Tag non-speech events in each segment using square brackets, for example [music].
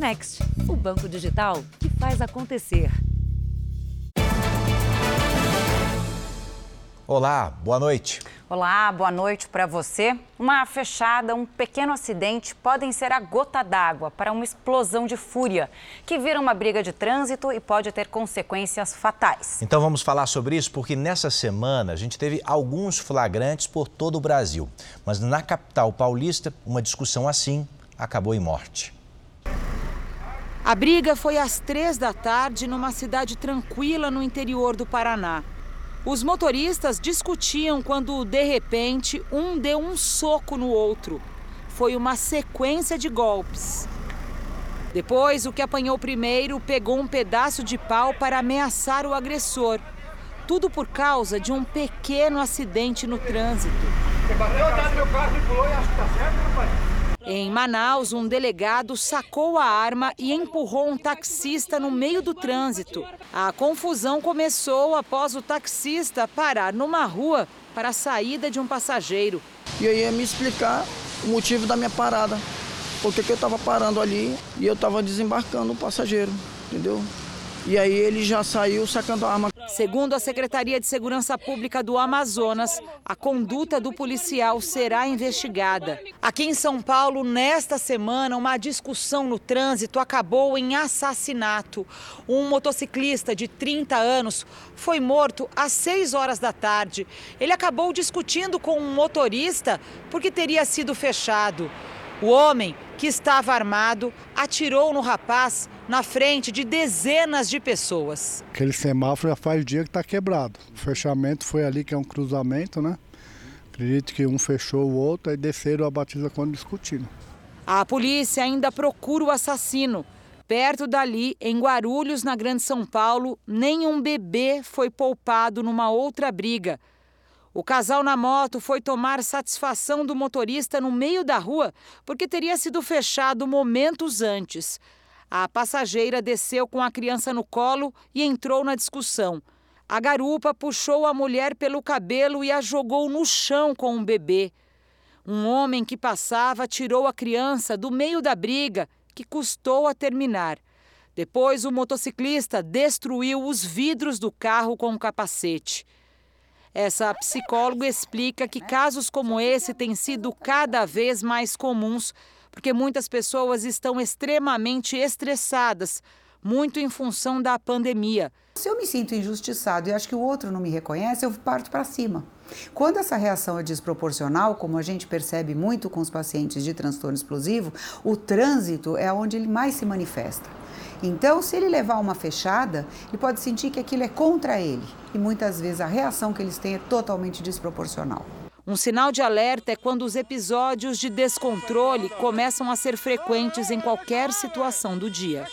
Next, o banco digital que faz acontecer. Olá, boa noite. Olá, boa noite para você. Uma fechada, um pequeno acidente podem ser a gota d'água para uma explosão de fúria, que vira uma briga de trânsito e pode ter consequências fatais. Então vamos falar sobre isso porque nessa semana a gente teve alguns flagrantes por todo o Brasil. Mas na capital paulista, uma discussão assim acabou em morte. A briga foi às três da tarde numa cidade tranquila no interior do Paraná. Os motoristas discutiam quando, de repente, um deu um soco no outro. Foi uma sequência de golpes. Depois, o que apanhou primeiro pegou um pedaço de pau para ameaçar o agressor. Tudo por causa de um pequeno acidente no trânsito. Você bateu atrás do meu carro e pulou e acho que tá certo, rapaz? Em Manaus, um delegado sacou a arma e empurrou um taxista no meio do trânsito. A confusão começou após o taxista parar numa rua para a saída de um passageiro. E aí ia me explicar o motivo da minha parada. Porque que eu estava parando ali e eu estava desembarcando o passageiro, entendeu? E aí ele já saiu sacando a arma. Segundo a Secretaria de Segurança Pública do Amazonas, a conduta do policial será investigada. Aqui em São Paulo, nesta semana, uma discussão no trânsito acabou em assassinato. Um motociclista de 30 anos foi morto às 6 horas da tarde. Ele acabou discutindo com um motorista porque teria sido fechado. O homem, que estava armado, atirou no rapaz na frente de dezenas de pessoas. Aquele semáforo já faz dia que está quebrado. O fechamento foi ali, que é um cruzamento, né? Acredito que um fechou o outro e desceram a batida quando discutindo. A polícia ainda procura o assassino. Perto dali, em Guarulhos, na Grande São Paulo, nenhum bebê foi poupado numa outra briga. O casal na moto foi tomar satisfação do motorista no meio da rua porque teria sido fechado momentos antes. A passageira desceu com a criança no colo e entrou na discussão. A garupa puxou a mulher pelo cabelo e a jogou no chão com um bebê. Um homem que passava tirou a criança do meio da briga, que custou a terminar. Depois, o motociclista destruiu os vidros do carro com o capacete. Essa psicóloga explica que casos como esse têm sido cada vez mais comuns, porque muitas pessoas estão extremamente estressadas, muito em função da pandemia. Se eu me sinto injustiçado e acho que o outro não me reconhece, eu parto para cima. Quando essa reação é desproporcional, como a gente percebe muito com os pacientes de transtorno explosivo, o trânsito é onde ele mais se manifesta. Então, se ele levar uma fechada, ele pode sentir que aquilo é contra ele. E muitas vezes a reação que eles têm é totalmente desproporcional. Um sinal de alerta é quando os episódios de descontrole começam a ser frequentes em qualquer situação do dia.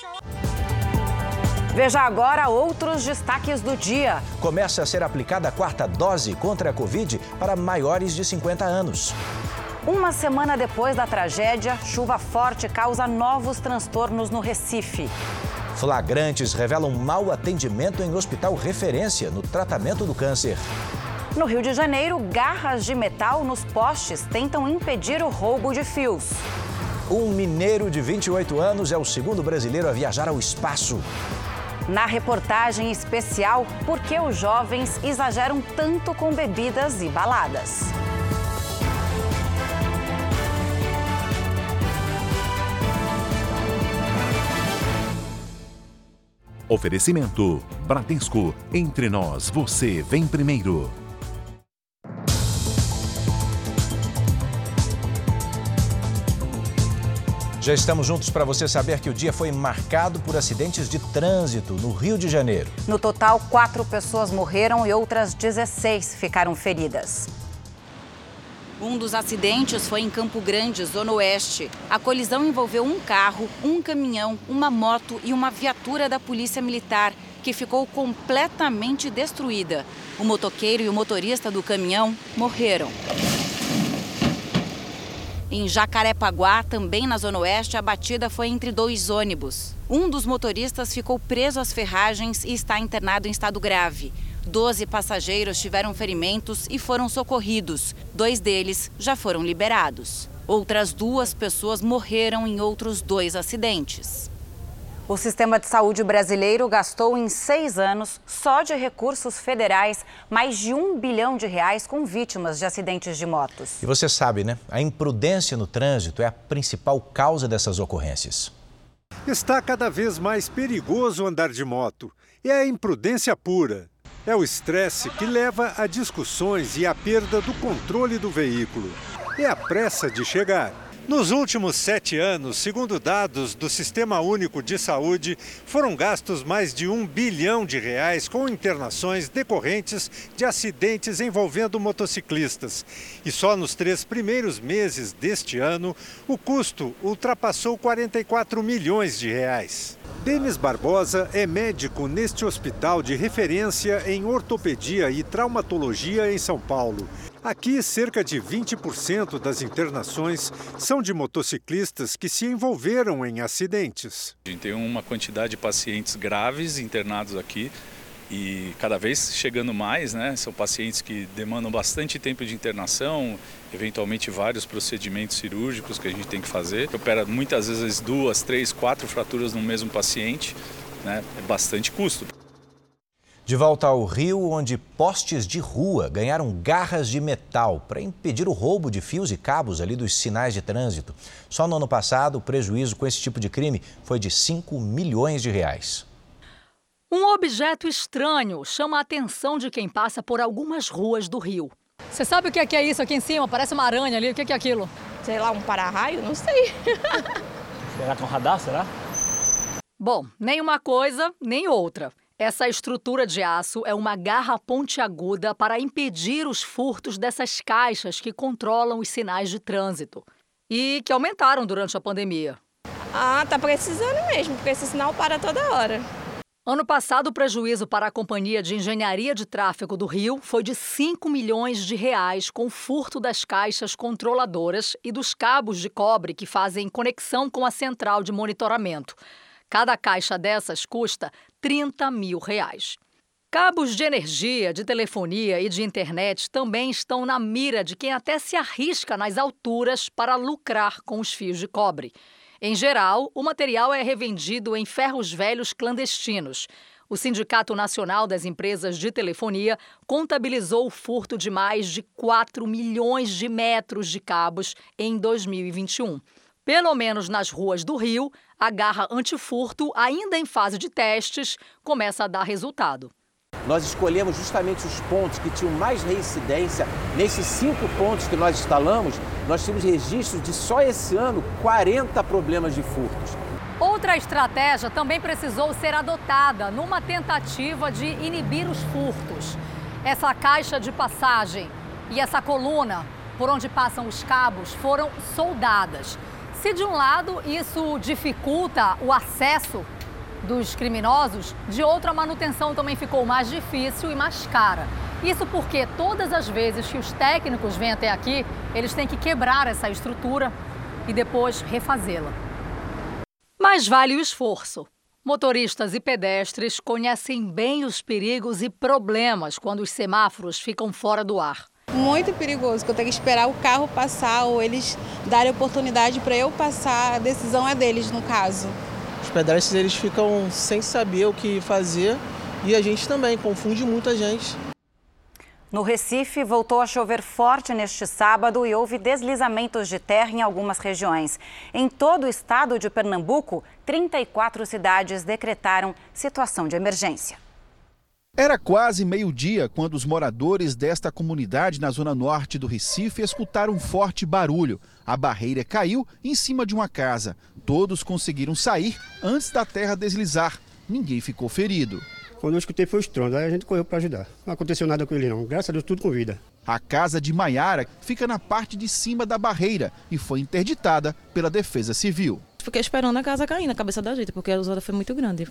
Veja agora outros destaques do dia. Começa a ser aplicada a quarta dose contra a Covid para maiores de 50 anos. Uma semana depois da tragédia, chuva forte causa novos transtornos no Recife. Flagrantes revelam mau atendimento em hospital referência no tratamento do câncer. No Rio de Janeiro, garras de metal nos postes tentam impedir o roubo de fios. Um mineiro de 28 anos é o segundo brasileiro a viajar ao espaço. Na reportagem especial, por que os jovens exageram tanto com bebidas e baladas? Oferecimento: Bradesco. Entre nós, você vem primeiro. Já estamos juntos para você saber que o dia foi marcado por acidentes de trânsito no Rio de Janeiro. No total, quatro pessoas morreram e outras 16 ficaram feridas. Um dos acidentes foi em Campo Grande, Zona Oeste. A colisão envolveu um carro, um caminhão, uma moto e uma viatura da Polícia Militar, que ficou completamente destruída. O motoqueiro e o motorista do caminhão morreram. Em Jacarepaguá, também na Zona Oeste, a batida foi entre dois ônibus. Um dos motoristas ficou preso às ferragens e está internado em estado grave. Doze passageiros tiveram ferimentos e foram socorridos. Dois deles já foram liberados. Outras duas pessoas morreram em outros dois acidentes. O sistema de saúde brasileiro gastou em seis anos, só de recursos federais, mais de um bilhão de reais com vítimas de acidentes de motos. E você sabe, né? A imprudência no trânsito é a principal causa dessas ocorrências. Está cada vez mais perigoso andar de moto. É a imprudência pura. É o estresse que leva a discussões e a perda do controle do veículo. É a pressa de chegar. Nos últimos sete anos, segundo dados do Sistema Único de Saúde, foram gastos mais de um bilhão de reais com internações decorrentes de acidentes envolvendo motociclistas. E só nos três primeiros meses deste ano, o custo ultrapassou 44 milhões de reais. Denis Barbosa é médico neste hospital de referência em ortopedia e traumatologia em São Paulo. Aqui, cerca de 20% das internações são de motociclistas que se envolveram em acidentes. A gente tem uma quantidade de pacientes graves internados aqui e cada vez chegando mais, né? São pacientes que demandam bastante tempo de internação, eventualmente vários procedimentos cirúrgicos que a gente tem que fazer. Opera muitas vezes duas, três, quatro fraturas no mesmo paciente, né? É bastante custo. De volta ao Rio, onde postes de rua ganharam garras de metal para impedir o roubo de fios e cabos ali dos sinais de trânsito. Só no ano passado, o prejuízo com esse tipo de crime foi de 5 milhões de reais. Um objeto estranho chama a atenção de quem passa por algumas ruas do Rio. Você sabe o que é, isso aqui em cima? Parece uma aranha ali. O que é aquilo? Sei lá, um para-raio? Não sei. será que é um radar, será? Bom, nem uma coisa, nem outra. Essa estrutura de aço é uma garra pontiaguda para impedir os furtos dessas caixas que controlam os sinais de trânsito e que aumentaram durante a pandemia. Ah, tá precisando mesmo, porque esse sinal para toda hora. Ano passado, o prejuízo para a Companhia de Engenharia de Tráfego do Rio foi de 5 milhões de reais com o furto das caixas controladoras e dos cabos de cobre que fazem conexão com a central de monitoramento. Cada caixa dessas custa 30 mil reais. Cabos de energia, de telefonia e de internet também estão na mira de quem até se arrisca nas alturas para lucrar com os fios de cobre. Em geral, o material é revendido em ferros velhos clandestinos. O Sindicato Nacional das Empresas de Telefonia contabilizou o furto de mais de 4 milhões de metros de cabos em 2021. Pelo menos nas ruas do Rio, a garra antifurto, ainda em fase de testes, começa a dar resultado. Nós escolhemos justamente os pontos que tinham mais reincidência. Nesses cinco pontos que nós instalamos, nós temos registros de só esse ano 40 problemas de furtos. Outra estratégia também precisou ser adotada numa tentativa de inibir os furtos. Essa caixa de passagem e essa coluna por onde passam os cabos foram soldadas. Se de um lado isso dificulta o acesso dos criminosos, de outro a manutenção também ficou mais difícil e mais cara. Isso porque todas as vezes que os técnicos vêm até aqui, eles têm que quebrar essa estrutura e depois refazê-la. Mas vale o esforço. Motoristas e pedestres conhecem bem os perigos e problemas quando os semáforos ficam fora do ar muito perigoso, que eu tenho que esperar o carro passar ou eles darem oportunidade para eu passar, a decisão é deles no caso. Os pedestres eles ficam sem saber o que fazer e a gente também confunde muita gente. No Recife, voltou a chover forte neste sábado e houve deslizamentos de terra em algumas regiões. Em todo o estado de Pernambuco, 34 cidades decretaram situação de emergência. Era quase meio-dia quando os moradores desta comunidade na zona norte do Recife escutaram um forte barulho. A barreira caiu em cima de uma casa. Todos conseguiram sair antes da terra deslizar. Ninguém ficou ferido. Quando eu escutei foi o estrondo, aí a gente correu para ajudar. Não aconteceu nada com ele não, graças a Deus tudo com vida. A casa de Maiara fica na parte de cima da barreira e foi interditada pela Defesa Civil. Fiquei esperando a casa cair na cabeça da gente, porque a usada foi muito grande.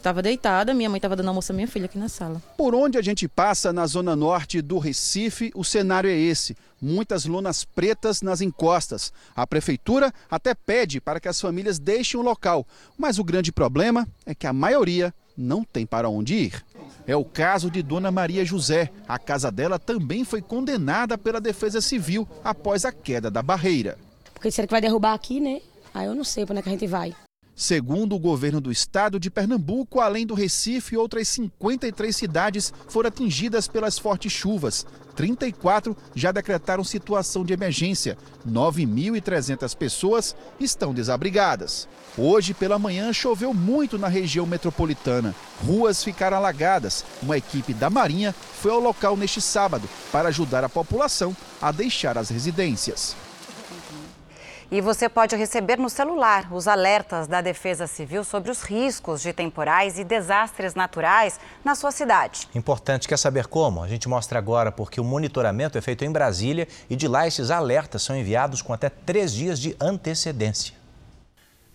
Estava deitada, minha mãe estava dando almoço à minha filha aqui na sala. Por onde a gente passa na zona norte do Recife, o cenário é esse: muitas lonas pretas nas encostas. A prefeitura até pede para que as famílias deixem o local, mas o grande problema é que a maioria não tem para onde ir. É o caso de Dona Maria José. A casa dela também foi condenada pela Defesa Civil após a queda da barreira. Porque disseram que vai derrubar aqui, né? Aí eu não sei para onde é que a gente vai. Segundo o governo do estado de Pernambuco, além do Recife, outras 53 cidades foram atingidas pelas fortes chuvas. 34 já decretaram situação de emergência. 9.300 pessoas estão desabrigadas. Hoje pela manhã choveu muito na região metropolitana. Ruas ficaram alagadas. Uma equipe da Marinha foi ao local neste sábado para ajudar a população a deixar as residências. E você pode receber no celular os alertas da Defesa Civil sobre os riscos de temporais e desastres naturais na sua cidade. Importante, quer saber como? A gente mostra agora porque o monitoramento é feito em Brasília e de lá esses alertas são enviados com até três dias de antecedência.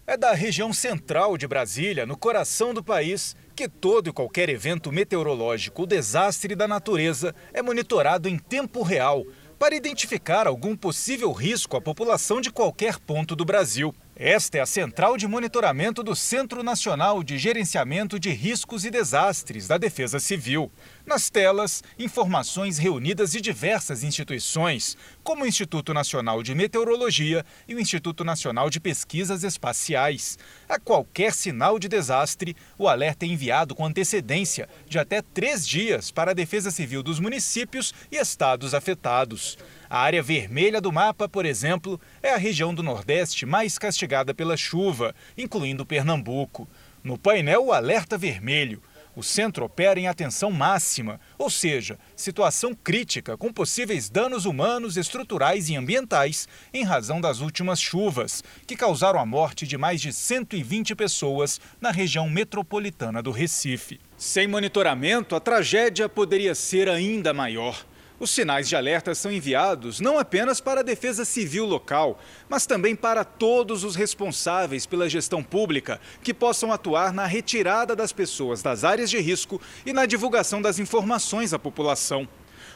É da região central de Brasília, no coração do país, que todo e qualquer evento meteorológico ou desastre da natureza é monitorado em tempo real para identificar algum possível risco à população de qualquer ponto do Brasil. Esta é a central de monitoramento do Centro Nacional de Gerenciamento de Riscos e Desastres da Defesa Civil. Nas telas, informações reunidas de diversas instituições, como o Instituto Nacional de Meteorologia e o Instituto Nacional de Pesquisas Espaciais. A qualquer sinal de desastre, o alerta é enviado com antecedência de até três dias para a Defesa Civil dos municípios e estados afetados. A área vermelha do mapa, por exemplo, é a região do Nordeste mais castigada pela chuva, incluindo Pernambuco. No painel, o alerta vermelho. O centro opera em atenção máxima, ou seja, situação crítica com possíveis danos humanos, estruturais e ambientais em razão das últimas chuvas, que causaram a morte de mais de 120 pessoas na região metropolitana do Recife. Sem monitoramento, a tragédia poderia ser ainda maior. Os sinais de alerta são enviados não apenas para a Defesa Civil local, mas também para todos os responsáveis pela gestão pública que possam atuar na retirada das pessoas das áreas de risco e na divulgação das informações à população.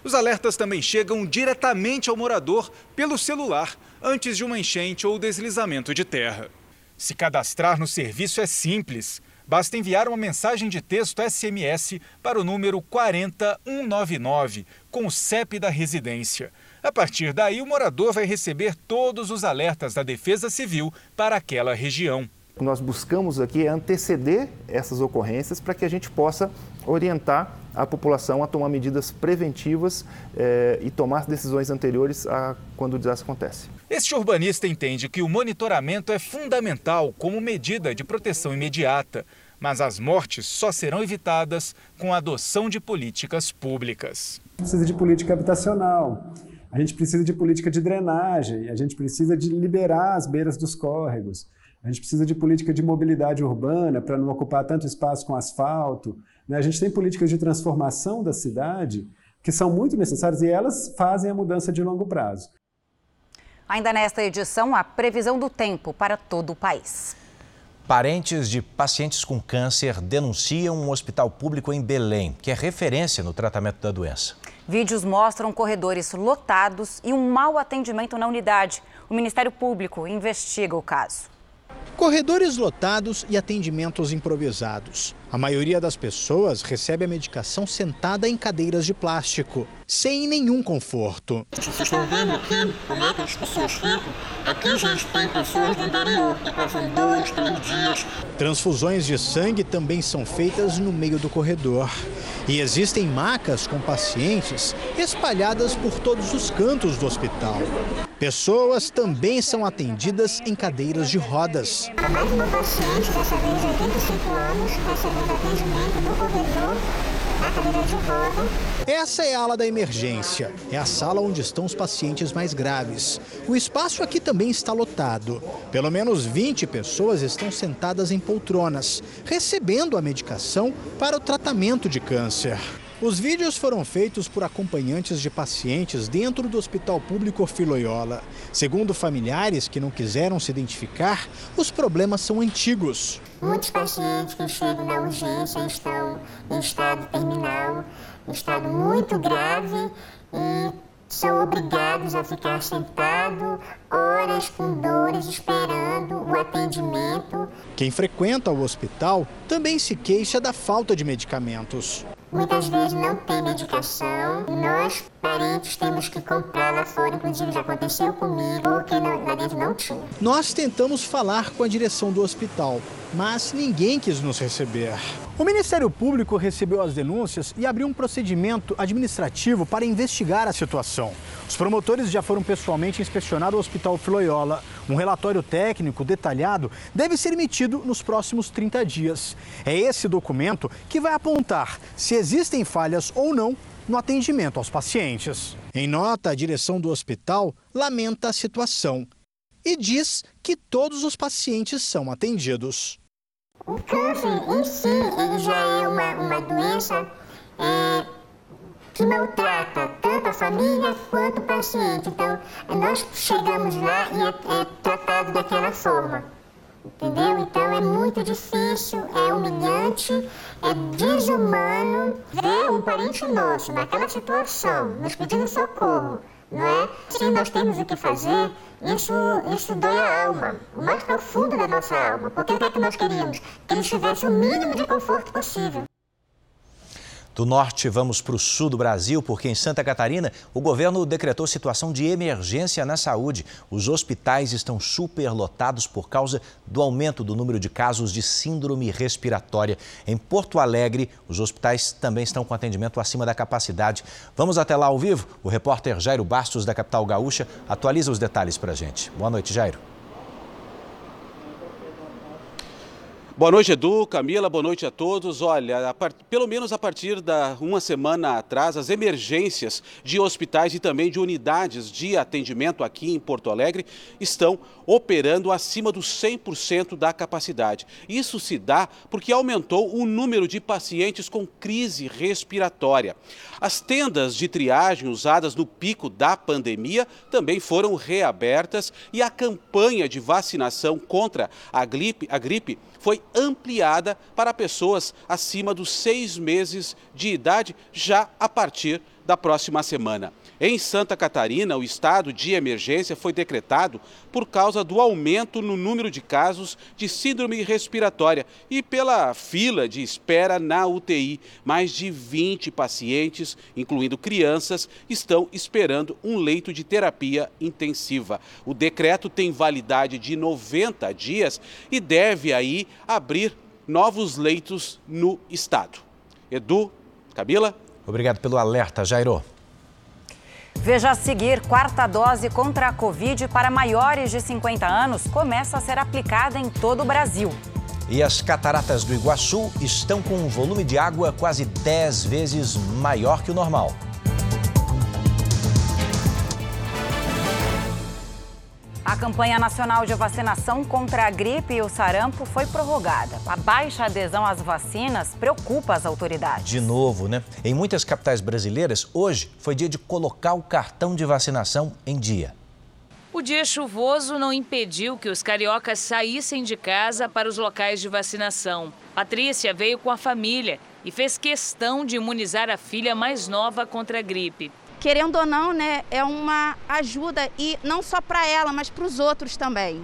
Os alertas também chegam diretamente ao morador pelo celular antes de uma enchente ou deslizamento de terra. Se cadastrar no serviço é simples. Basta enviar uma mensagem de texto SMS para o número 40199 com o CEP da residência. A partir daí, o morador vai receber todos os alertas da Defesa Civil para aquela região. O que nós buscamos aqui é anteceder essas ocorrências para que a gente possa orientar a população a tomar medidas preventivas eh, e tomar decisões anteriores a quando o desastre acontece. Este urbanista entende que o monitoramento é fundamental como medida de proteção imediata, mas as mortes só serão evitadas com a adoção de políticas públicas. Precisa de política habitacional, a gente precisa de política de drenagem, a gente precisa de liberar as beiras dos córregos, a gente precisa de política de mobilidade urbana para não ocupar tanto espaço com asfalto. Né? A gente tem políticas de transformação da cidade que são muito necessárias e elas fazem a mudança de longo prazo. Ainda nesta edição, a previsão do tempo para todo o país. Parentes de pacientes com câncer denunciam um hospital público em Belém, que é referência no tratamento da doença. Vídeos mostram corredores lotados e um mau atendimento na unidade. O Ministério Público investiga o caso. Corredores lotados e atendimentos improvisados. A maioria das pessoas recebe a medicação sentada em cadeiras de plástico, sem nenhum conforto. Vocês estão vendo aqui como é que as pessoas ficam? Aqui, gente, tem pessoas do interior que passam dois, três dias. Transfusões de sangue também são feitas no meio do corredor. E existem macas com pacientes espalhadas por todos os cantos do hospital. Pessoas também são atendidas em cadeiras de rodas. A mais uma paciente, dessa vez de 85 anos, Essa é a ala da emergência. É a sala onde estão os pacientes mais graves. O espaço aqui também está lotado. Pelo menos 20 pessoas estão sentadas em poltronas, recebendo a medicação para o tratamento de câncer. Os vídeos foram feitos por acompanhantes de pacientes dentro do Hospital Público Filoiola. Segundo familiares que não quiseram se identificar, os problemas são antigos. Muitos pacientes que chegam na urgência estão em estado terminal, em estado muito grave e são obrigados a ficar sentados horas com dores esperando o atendimento. Quem frequenta o hospital também se queixa da falta de medicamentos. Muitas vezes não tem medicação. Nós parentes temos que comprar lá fora, inclusive já aconteceu comigo, porque lá dentro não tinha. Nós tentamos falar com a direção do hospital, mas ninguém quis nos receber. O Ministério Público recebeu as denúncias e abriu um procedimento administrativo para investigar a situação. Os promotores já foram pessoalmente inspecionar o Hospital Filoiola. Um relatório técnico detalhado deve ser emitido nos próximos 30 dias. É esse documento que vai apontar se existem falhas ou não no atendimento aos pacientes. Em nota, a direção do hospital lamenta a situação e diz que todos os pacientes são atendidos. O câncer em si ele já é uma, uma doença é, que maltrata tanto a família quanto o paciente. Então, nós chegamos lá e é, é tratado daquela forma. Entendeu? Então é muito difícil, é humilhante, é desumano ver um parente nosso naquela situação, nos pedindo socorro, não é? Se nós temos o que fazer, isso, isso dói a alma, o mais profundo da nossa alma. Porque o que é que nós queríamos? Que eles tivessem o mínimo de conforto possível. Do norte, vamos para o sul do Brasil, porque em Santa Catarina o governo decretou situação de emergência na saúde. Os hospitais estão superlotados por causa do aumento do número de casos de síndrome respiratória. Em Porto Alegre, os hospitais também estão com atendimento acima da capacidade. Vamos até lá ao vivo? O repórter Jairo Bastos, da capital gaúcha, atualiza os detalhes para a gente. Boa noite, Jairo. Boa noite, Edu, Camila, boa noite a todos. Olha, a part... pelo menos a partir da uma semana atrás, as emergências de hospitais e também de unidades de atendimento aqui em Porto Alegre estão operando acima dos 100% da capacidade. Isso se dá porque aumentou o número de pacientes com crise respiratória. As tendas de triagem usadas no pico da pandemia também foram reabertas e a campanha de vacinação contra a gripe, a gripe foi ampliada para pessoas acima dos seis meses de idade já a partir da próxima semana. Em Santa Catarina, o estado de emergência foi decretado por causa do aumento no número de casos de síndrome respiratória e pela fila de espera na UTI. Mais de 20 pacientes, incluindo crianças, estão esperando um leito de terapia intensiva. O decreto tem validade de 90 dias e deve aí abrir novos leitos no estado. Edu, Camila. Obrigado pelo alerta, Jairo. Veja a seguir: quarta dose contra a Covid para maiores de 50 anos começa a ser aplicada em todo o Brasil. E as cataratas do Iguaçu estão com um volume de água quase 10 vezes maior que o normal. A campanha nacional de vacinação contra a gripe e o sarampo foi prorrogada. A baixa adesão às vacinas preocupa as autoridades. De novo, né? Em muitas capitais brasileiras, hoje foi dia de colocar o cartão de vacinação em dia. O dia chuvoso não impediu que os cariocas saíssem de casa para os locais de vacinação. Patrícia veio com a família e fez questão de imunizar a filha mais nova contra a gripe querendo ou não, né, é uma ajuda e não só para ela, mas para os outros também.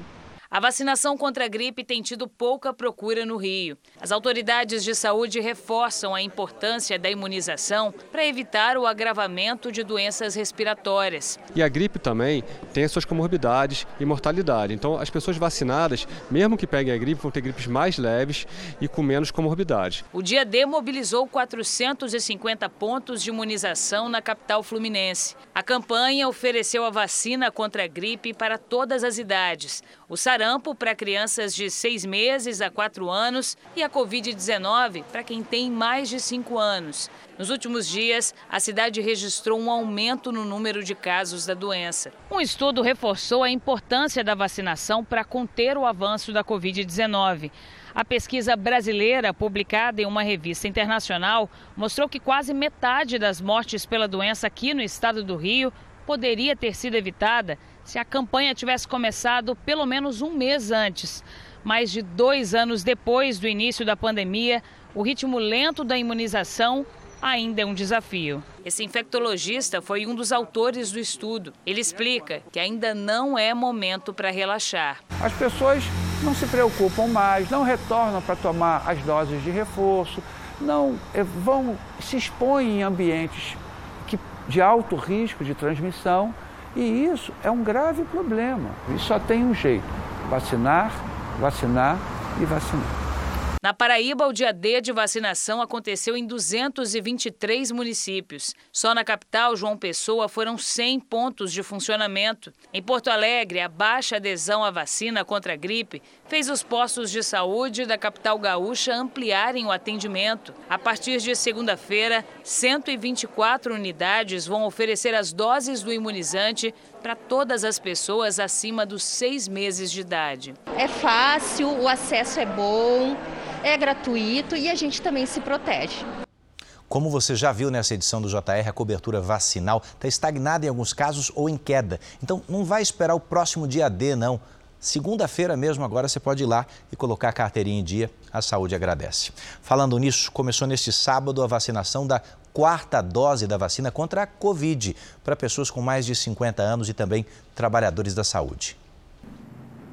A vacinação contra a gripe tem tido pouca procura no Rio. As autoridades de saúde reforçam a importância da imunização para evitar o agravamento de doenças respiratórias. E a gripe também tem as suas comorbidades e mortalidade. Então, as pessoas vacinadas, mesmo que peguem a gripe, vão ter gripes mais leves e com menos comorbidades. O dia D mobilizou 450 pontos de imunização na capital fluminense. A campanha ofereceu a vacina contra a gripe para todas as idades. O sarampo para crianças de 6 meses a 4 anos e a Covid-19 para quem tem mais de 5 anos. Nos últimos dias, a cidade registrou um aumento no número de casos da doença. Um estudo reforçou a importância da vacinação para conter o avanço da Covid-19. A pesquisa brasileira, publicada em uma revista internacional, mostrou que quase metade das mortes pela doença aqui no estado do Rio poderia ter sido evitada se a campanha tivesse começado pelo menos um mês antes. Mais de dois anos depois do início da pandemia, o ritmo lento da imunização ainda é um desafio. Esse infectologista foi um dos autores do estudo. Ele explica que ainda não é momento para relaxar. As pessoas não se preocupam mais, não retornam para tomar as doses de reforço, não eh, vão se expõem em ambientes de alto risco de transmissão e isso é um grave problema. E só tem um jeito: vacinar, vacinar e vacinar. Na Paraíba, o dia D de vacinação aconteceu em 223 municípios. Só na capital, João Pessoa, foram 100 pontos de funcionamento. Em Porto Alegre, a baixa adesão à vacina contra a gripe fez os postos de saúde da capital gaúcha ampliarem o atendimento. A partir de segunda-feira, 124 unidades vão oferecer as doses do imunizante para todas as pessoas acima dos seis meses de idade. É fácil, o acesso é bom é gratuito e a gente também se protege. Como você já viu nessa edição do JR, a cobertura vacinal está estagnada em alguns casos ou em queda. Então, não vai esperar o próximo dia D, não. Segunda-feira mesmo, agora você pode ir lá e colocar a carteirinha em dia. A saúde agradece. Falando nisso, começou neste sábado a vacinação da quarta dose da vacina contra a Covid para pessoas com mais de 50 anos e também trabalhadores da saúde.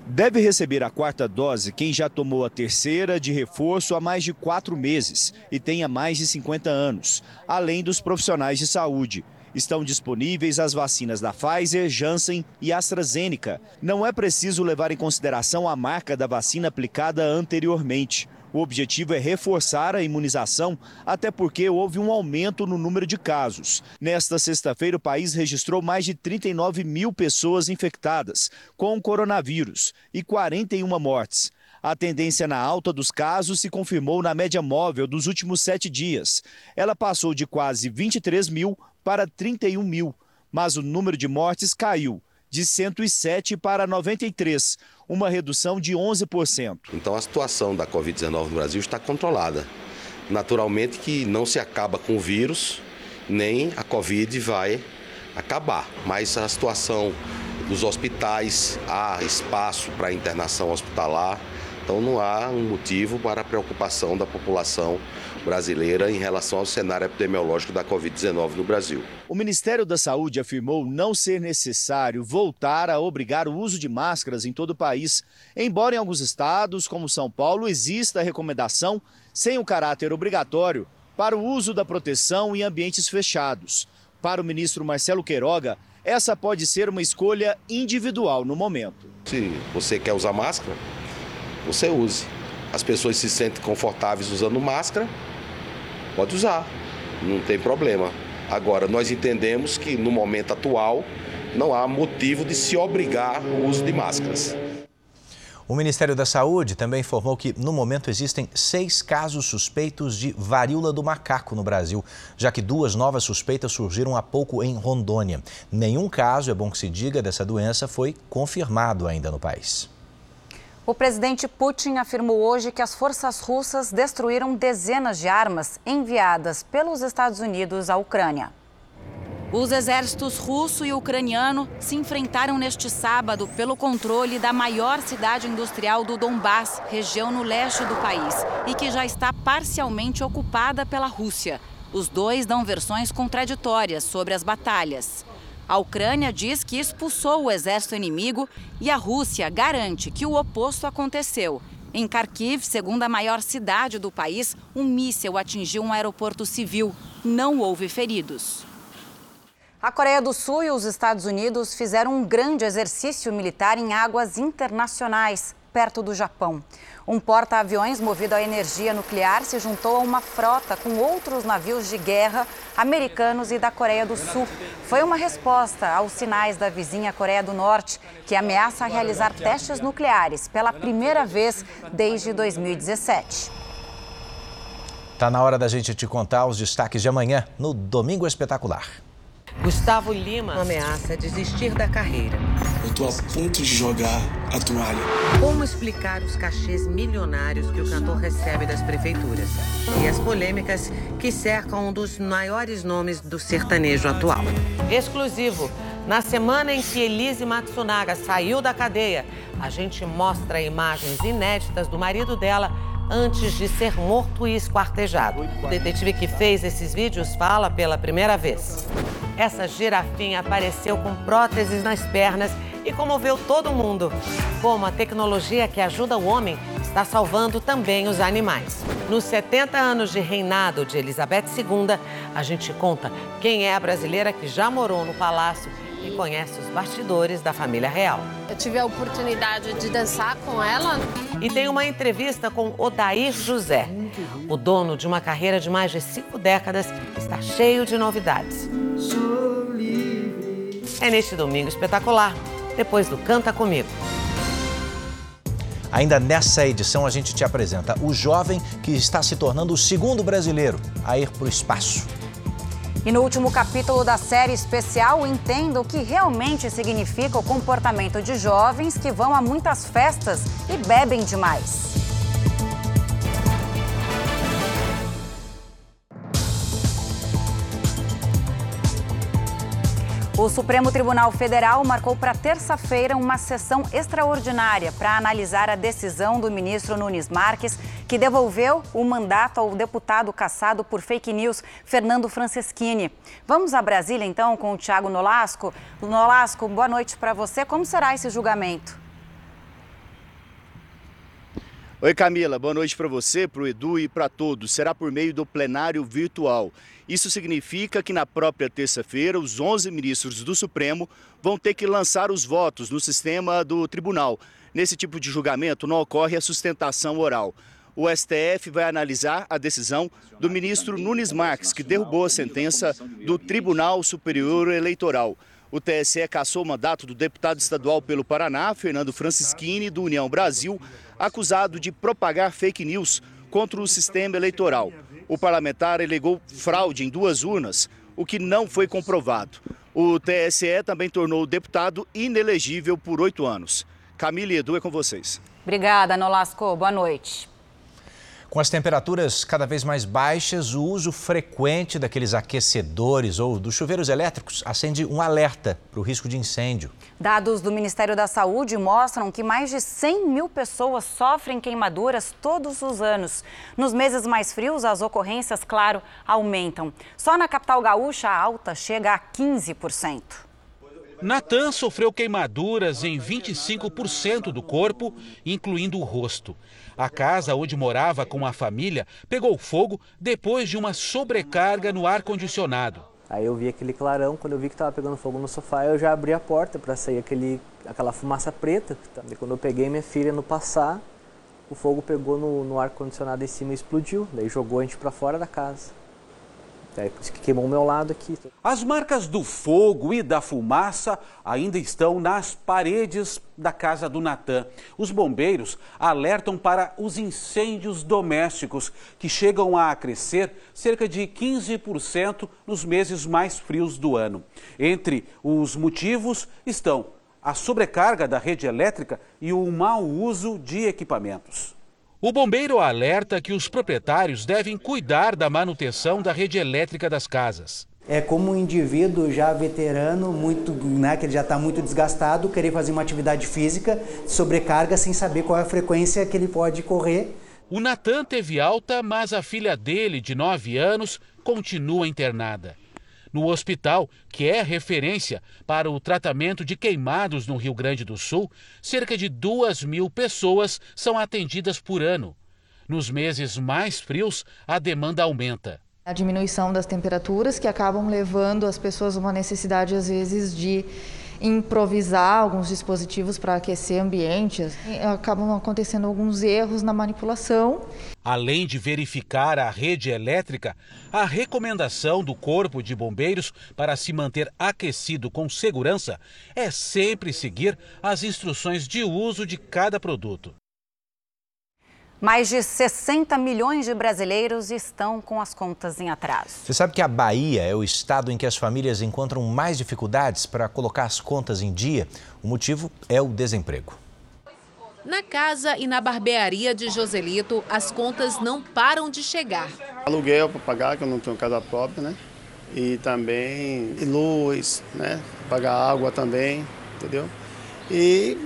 Deve receber a quarta dose quem já tomou a terceira de reforço há mais de quatro meses e tenha mais de 50 anos, além dos profissionais de saúde. Estão disponíveis as vacinas da Pfizer, Janssen e AstraZeneca. Não é preciso levar em consideração a marca da vacina aplicada anteriormente. O objetivo é reforçar a imunização, até porque houve um aumento no número de casos. Nesta sexta-feira, o país registrou mais de 39 mil pessoas infectadas com o coronavírus e 41 mortes. A tendência na alta dos casos se confirmou na média móvel dos últimos sete dias. Ela passou de quase 23 mil para 31 mil, mas o número de mortes caiu de 107 para 93, uma redução de 11%. Então a situação da Covid-19 no Brasil está controlada. Naturalmente que não se acaba com o vírus, nem a Covid vai acabar, mas a situação dos hospitais, há espaço para internação hospitalar, então não há um motivo para preocupação da população brasileira em relação ao cenário epidemiológico da Covid-19 no Brasil. O Ministério da Saúde afirmou não ser necessário voltar a obrigar o uso de máscaras em todo o país, embora em alguns estados, como São Paulo, exista a recomendação sem o caráter obrigatório para o uso da proteção em ambientes fechados. Para o ministro Marcelo Queiroga, essa pode ser uma escolha individual no momento. Se você quer usar máscara, você use. As pessoas se sentem confortáveis usando máscara, pode usar, não tem problema. Agora, nós entendemos que no momento atual não há motivo de se obrigar o uso de máscaras. O Ministério da Saúde também informou que, no momento, existem seis casos suspeitos de varíola do macaco no Brasil, já que duas novas suspeitas surgiram há pouco em Rondônia. Nenhum caso, é bom que se diga, dessa doença foi confirmado ainda no país. O presidente Putin afirmou hoje que as forças russas destruíram dezenas de armas enviadas pelos Estados Unidos à Ucrânia. Os exércitos russo e ucraniano se enfrentaram neste sábado pelo controle da maior cidade industrial do Donbass, região no leste do país, e que já está parcialmente ocupada pela Rússia. Os dois dão versões contraditórias sobre as batalhas. A Ucrânia diz que expulsou o exército inimigo e a Rússia garante que o oposto aconteceu. Em Kharkiv, segunda maior cidade do país, um míssil atingiu um aeroporto civil. Não houve feridos. A Coreia do Sul e os Estados Unidos fizeram um grande exercício militar em águas internacionais, perto do Japão. Um porta-aviões movido a energia nuclear se juntou a uma frota com outros navios de guerra americanos e da Coreia do Sul. Foi uma resposta aos sinais da vizinha Coreia do Norte, que ameaça realizar testes nucleares pela primeira vez desde 2017. Está na hora da gente te contar os destaques de amanhã no Domingo Espetacular. Gustavo Lima ameaça desistir da carreira. Eu tô a ponto de jogar a toalha. Como explicar os cachês milionários que o cantor recebe das prefeituras? E as polêmicas que cercam um dos maiores nomes do sertanejo atual. Exclusivo. Na semana em que Elise Matsunaga saiu da cadeia, a gente mostra imagens inéditas do marido dela antes de ser morto e esquartejado. O detetive que fez esses vídeos fala pela primeira vez. Essa girafinha apareceu com próteses nas pernas e comoveu todo mundo. Como a tecnologia que ajuda o homem está salvando também os animais. Nos 70 anos de reinado de Elizabeth II, a gente conta quem é a brasileira que já morou no palácio e conhece os bastidores da família real. Eu tive a oportunidade de dançar com ela. E tem uma entrevista com Odair José. O dono de uma carreira de mais de cinco décadas está cheio de novidades. É neste domingo espetacular, depois do Canta Comigo. Ainda nessa edição, a gente te apresenta o jovem que está se tornando o segundo brasileiro a ir para o espaço. E no último capítulo da série especial, entenda o que realmente significa o comportamento de jovens que vão a muitas festas e bebem demais. O Supremo Tribunal Federal marcou para terça-feira uma sessão extraordinária para analisar a decisão do ministro Nunes Marques, que devolveu o mandato ao deputado caçado por fake news, Fernando Franceschini. Vamos a Brasília, então, com o Tiago Nolasco. Nolasco, boa noite para você. Como será esse julgamento? Oi, Camila. Boa noite para você, para o Edu e para todos. Será por meio do plenário virtual. Isso significa que na própria terça-feira, os 11 ministros do Supremo vão ter que lançar os votos no sistema do tribunal. Nesse tipo de julgamento não ocorre a sustentação oral. O STF vai analisar a decisão do ministro Nunes Marques, que derrubou a sentença do Tribunal Superior Eleitoral. O TSE cassou o mandato do deputado estadual pelo Paraná, Fernando Francischini, do União Brasil, acusado de propagar fake news contra o sistema eleitoral. O parlamentar alegou fraude em duas urnas, o que não foi comprovado. O TSE também tornou o deputado inelegível por oito anos. Camila e Edu é com vocês. Obrigada, Nolasco. Boa noite. Com as temperaturas cada vez mais baixas, o uso frequente daqueles aquecedores ou dos chuveiros elétricos acende um alerta para o risco de incêndio. Dados do Ministério da Saúde mostram que mais de 100 mil pessoas sofrem queimaduras todos os anos. Nos meses mais frios, as ocorrências, claro, aumentam. Só na capital gaúcha, a alta chega a 15%. Natan sofreu queimaduras em 25% do corpo, incluindo o rosto. A casa onde morava com a família pegou fogo depois de uma sobrecarga no ar-condicionado. Aí eu vi aquele clarão, quando eu vi que estava pegando fogo no sofá, eu já abri a porta para sair aquele, aquela fumaça preta. E quando eu peguei minha filha no passar, o fogo pegou no, no ar-condicionado em cima e explodiu. Daí jogou a gente para fora da casa. É por isso que queimou o meu lado aqui. As marcas do fogo e da fumaça ainda estão nas paredes da casa do Natan. Os bombeiros alertam para os incêndios domésticos, que chegam a crescer cerca de 15% nos meses mais frios do ano. Entre os motivos estão a sobrecarga da rede elétrica e o mau uso de equipamentos. O bombeiro alerta que os proprietários devem cuidar da manutenção da rede elétrica das casas. É como um indivíduo já veterano, muito, né, que ele já está muito desgastado, querer fazer uma atividade física, sobrecarga sem saber qual é a frequência que ele pode correr. O Natan teve alta, mas a filha dele, de 9 anos, continua internada. No hospital, que é referência para o tratamento de queimados no Rio Grande do Sul, cerca de duas mil pessoas são atendidas por ano. Nos meses mais frios, a demanda aumenta. A diminuição das temperaturas que acabam levando as pessoas a uma necessidade, às vezes, de improvisar alguns dispositivos para aquecer ambientes. Acabam acontecendo alguns erros na manipulação. Além de verificar a rede elétrica, a recomendação do Corpo de Bombeiros para se manter aquecido com segurança é sempre seguir as instruções de uso de cada produto. Mais de 60 milhões de brasileiros estão com as contas em atraso. Você sabe que a Bahia é o estado em que as famílias encontram mais dificuldades para colocar as contas em dia? O motivo é o desemprego. Na casa e na barbearia de Joselito, as contas não param de chegar. Aluguel para pagar, que eu não tenho casa própria, né? E também luz, né? Pagar água também, entendeu? E,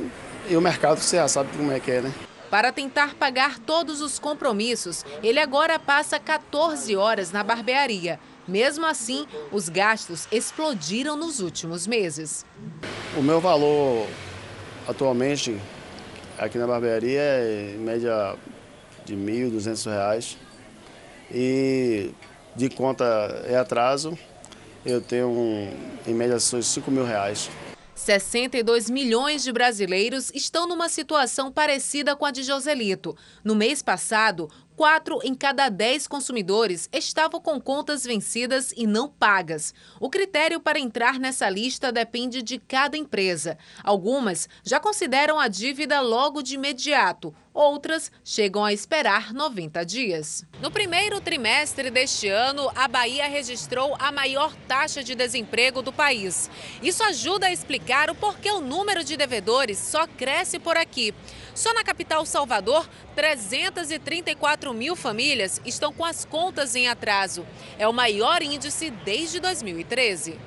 e o mercado, você já sabe como é que é, né? Para tentar pagar todos os compromissos, ele agora passa 14 horas na barbearia. Mesmo assim, os gastos explodiram nos últimos meses. O meu valor atualmente Aqui na barbearia é em média de R$ 1.200 e de conta é atraso, eu tenho em média 5 mil reais. 62 milhões de brasileiros estão numa situação parecida com a de Joselito. No mês passado, Quatro em cada dez consumidores estavam com contas vencidas e não pagas. O critério para entrar nessa lista depende de cada empresa. Algumas já consideram a dívida logo de imediato, outras chegam a esperar 90 dias. No primeiro trimestre deste ano, a Bahia registrou a maior taxa de desemprego do país. Isso ajuda a explicar o porquê o número de devedores só cresce por aqui. Só na capital Salvador, 334 mil famílias estão com as contas em atraso. É o maior índice desde 2013.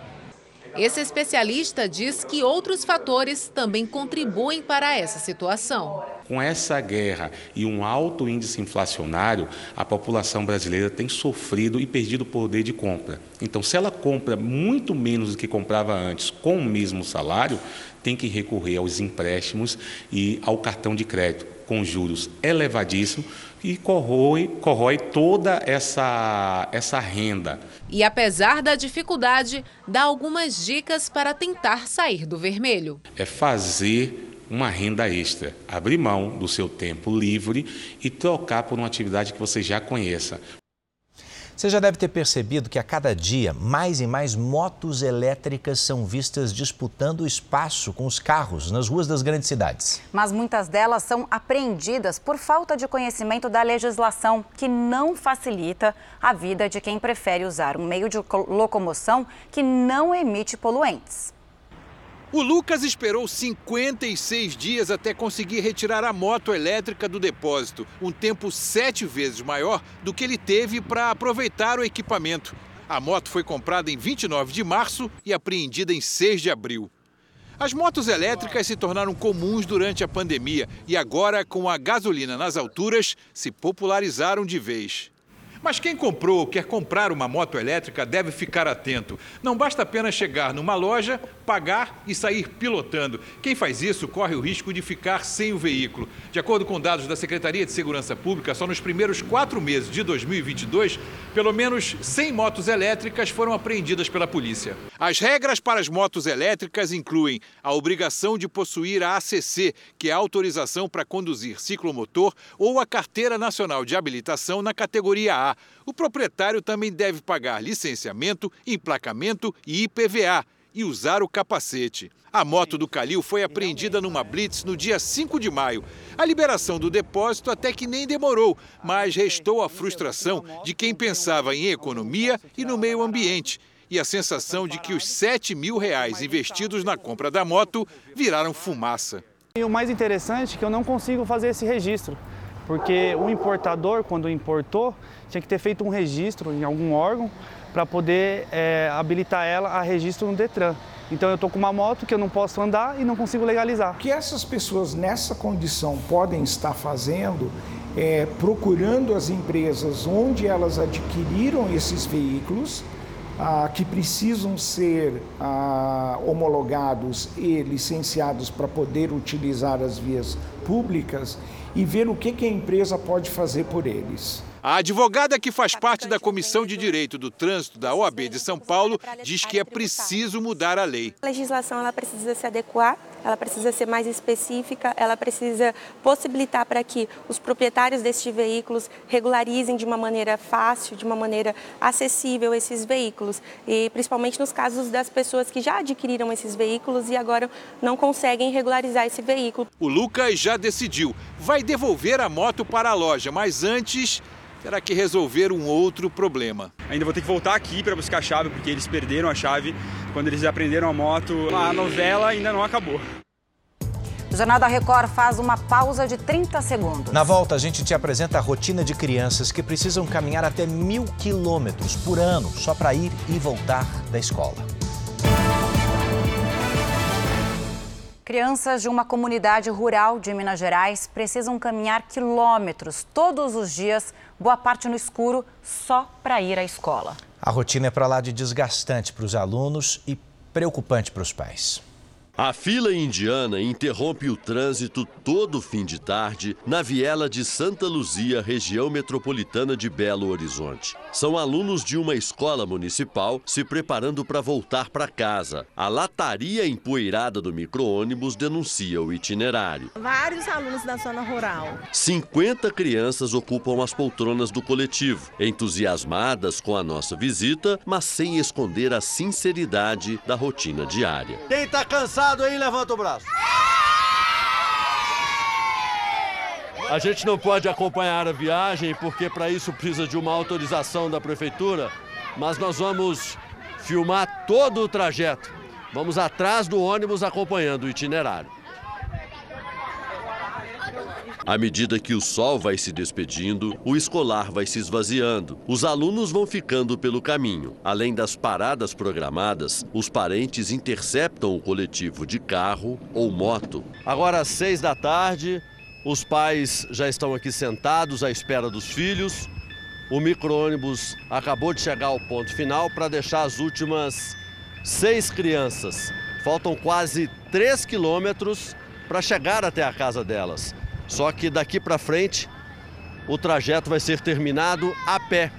Esse especialista diz que outros fatores também contribuem para essa situação. Com essa guerra e um alto índice inflacionário, a população brasileira tem sofrido e perdido o poder de compra. Então, se ela compra muito menos do que comprava antes com o mesmo salário, tem que recorrer aos empréstimos e ao cartão de crédito com juros elevadíssimos e corrói, corrói toda essa, essa renda. E apesar da dificuldade, dá algumas dicas para tentar sair do vermelho. É fazer uma renda extra, abrir mão do seu tempo livre e trocar por uma atividade que você já conheça. Você já deve ter percebido que a cada dia mais e mais motos elétricas são vistas disputando espaço com os carros nas ruas das grandes cidades. Mas muitas delas são apreendidas por falta de conhecimento da legislação, que não facilita a vida de quem prefere usar um meio de locomoção que não emite poluentes. O Lucas esperou 56 dias até conseguir retirar a moto elétrica do depósito, um tempo sete vezes maior do que ele teve para aproveitar o equipamento. A moto foi comprada em 29 de março e apreendida em 6 de abril. As motos elétricas se tornaram comuns durante a pandemia e agora, com a gasolina nas alturas, se popularizaram de vez. Mas quem comprou ou quer comprar uma moto elétrica deve ficar atento. Não basta apenas chegar numa loja, pagar e sair pilotando. Quem faz isso corre o risco de ficar sem o veículo. De acordo com dados da Secretaria de Segurança Pública, só nos primeiros quatro meses de 2022, pelo menos 100 motos elétricas foram apreendidas pela polícia. As regras para as motos elétricas incluem a obrigação de possuir a ACC, que é a autorização para conduzir ciclomotor, ou a Carteira Nacional de Habilitação na categoria A o proprietário também deve pagar licenciamento, emplacamento e IPVA e usar o capacete. A moto do Calil foi apreendida numa blitz no dia 5 de maio. A liberação do depósito até que nem demorou, mas restou a frustração de quem pensava em economia e no meio ambiente. E a sensação de que os 7 mil reais investidos na compra da moto viraram fumaça. E o mais interessante é que eu não consigo fazer esse registro, porque o importador, quando importou, tinha que ter feito um registro em algum órgão para poder é, habilitar ela a registro no Detran. Então eu estou com uma moto que eu não posso andar e não consigo legalizar. O que essas pessoas nessa condição podem estar fazendo é procurando as empresas onde elas adquiriram esses veículos, ah, que precisam ser ah, homologados e licenciados para poder utilizar as vias públicas e ver o que, que a empresa pode fazer por eles. A advogada que faz parte da Comissão de Direito do Trânsito da OAB de São Paulo diz que é preciso mudar a lei. A legislação ela precisa se adequar, ela precisa ser mais específica, ela precisa possibilitar para que os proprietários destes veículos regularizem de uma maneira fácil, de uma maneira acessível esses veículos. E principalmente nos casos das pessoas que já adquiriram esses veículos e agora não conseguem regularizar esse veículo. O Lucas já decidiu, vai devolver a moto para a loja, mas antes terá que resolver um outro problema. Ainda vou ter que voltar aqui para buscar a chave, porque eles perderam a chave quando eles aprenderam a moto. A novela ainda não acabou. O Jornal da Record faz uma pausa de 30 segundos. Na volta, a gente te apresenta a rotina de crianças que precisam caminhar até mil quilômetros por ano só para ir e voltar da escola. Crianças de uma comunidade rural de Minas Gerais precisam caminhar quilômetros todos os dias, boa parte no escuro, só para ir à escola. A rotina é para lá de desgastante para os alunos e preocupante para os pais. A fila indiana interrompe o trânsito todo fim de tarde na viela de Santa Luzia, região metropolitana de Belo Horizonte. São alunos de uma escola municipal se preparando para voltar para casa. A lataria empoeirada do micro-ônibus denuncia o itinerário. Vários alunos da zona rural. 50 crianças ocupam as poltronas do coletivo, entusiasmadas com a nossa visita, mas sem esconder a sinceridade da rotina diária. Quem está cansado aí, levanta o braço. A gente não pode acompanhar a viagem porque para isso precisa de uma autorização da prefeitura, mas nós vamos filmar todo o trajeto. Vamos atrás do ônibus acompanhando o itinerário. À medida que o sol vai se despedindo, o escolar vai se esvaziando. Os alunos vão ficando pelo caminho. Além das paradas programadas, os parentes interceptam o coletivo de carro ou moto. Agora às seis da tarde, os pais já estão aqui sentados à espera dos filhos. O micro-ônibus acabou de chegar ao ponto final para deixar as últimas seis crianças. Faltam quase três quilômetros para chegar até a casa delas. Só que daqui para frente o trajeto vai ser terminado a pé.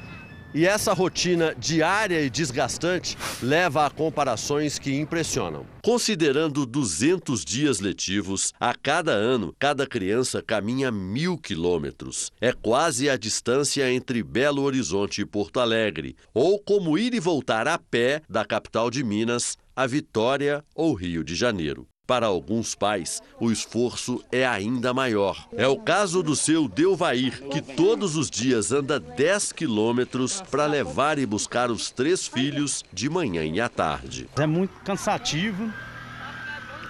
E essa rotina diária e desgastante leva a comparações que impressionam. Considerando 200 dias letivos, a cada ano, cada criança caminha mil quilômetros. É quase a distância entre Belo Horizonte e Porto Alegre, ou como ir e voltar a pé da capital de Minas a Vitória ou Rio de Janeiro. Para alguns pais, o esforço é ainda maior. É o caso do seu Delvair, que todos os dias anda 10 quilômetros para levar e buscar os três filhos de manhã e à tarde. É muito cansativo.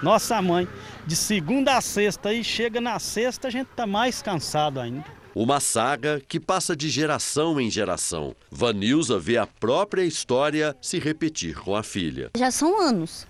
Nossa mãe, de segunda a sexta e chega na sexta, a gente está mais cansado ainda. Uma saga que passa de geração em geração. Vanilza vê a própria história se repetir com a filha. Já são anos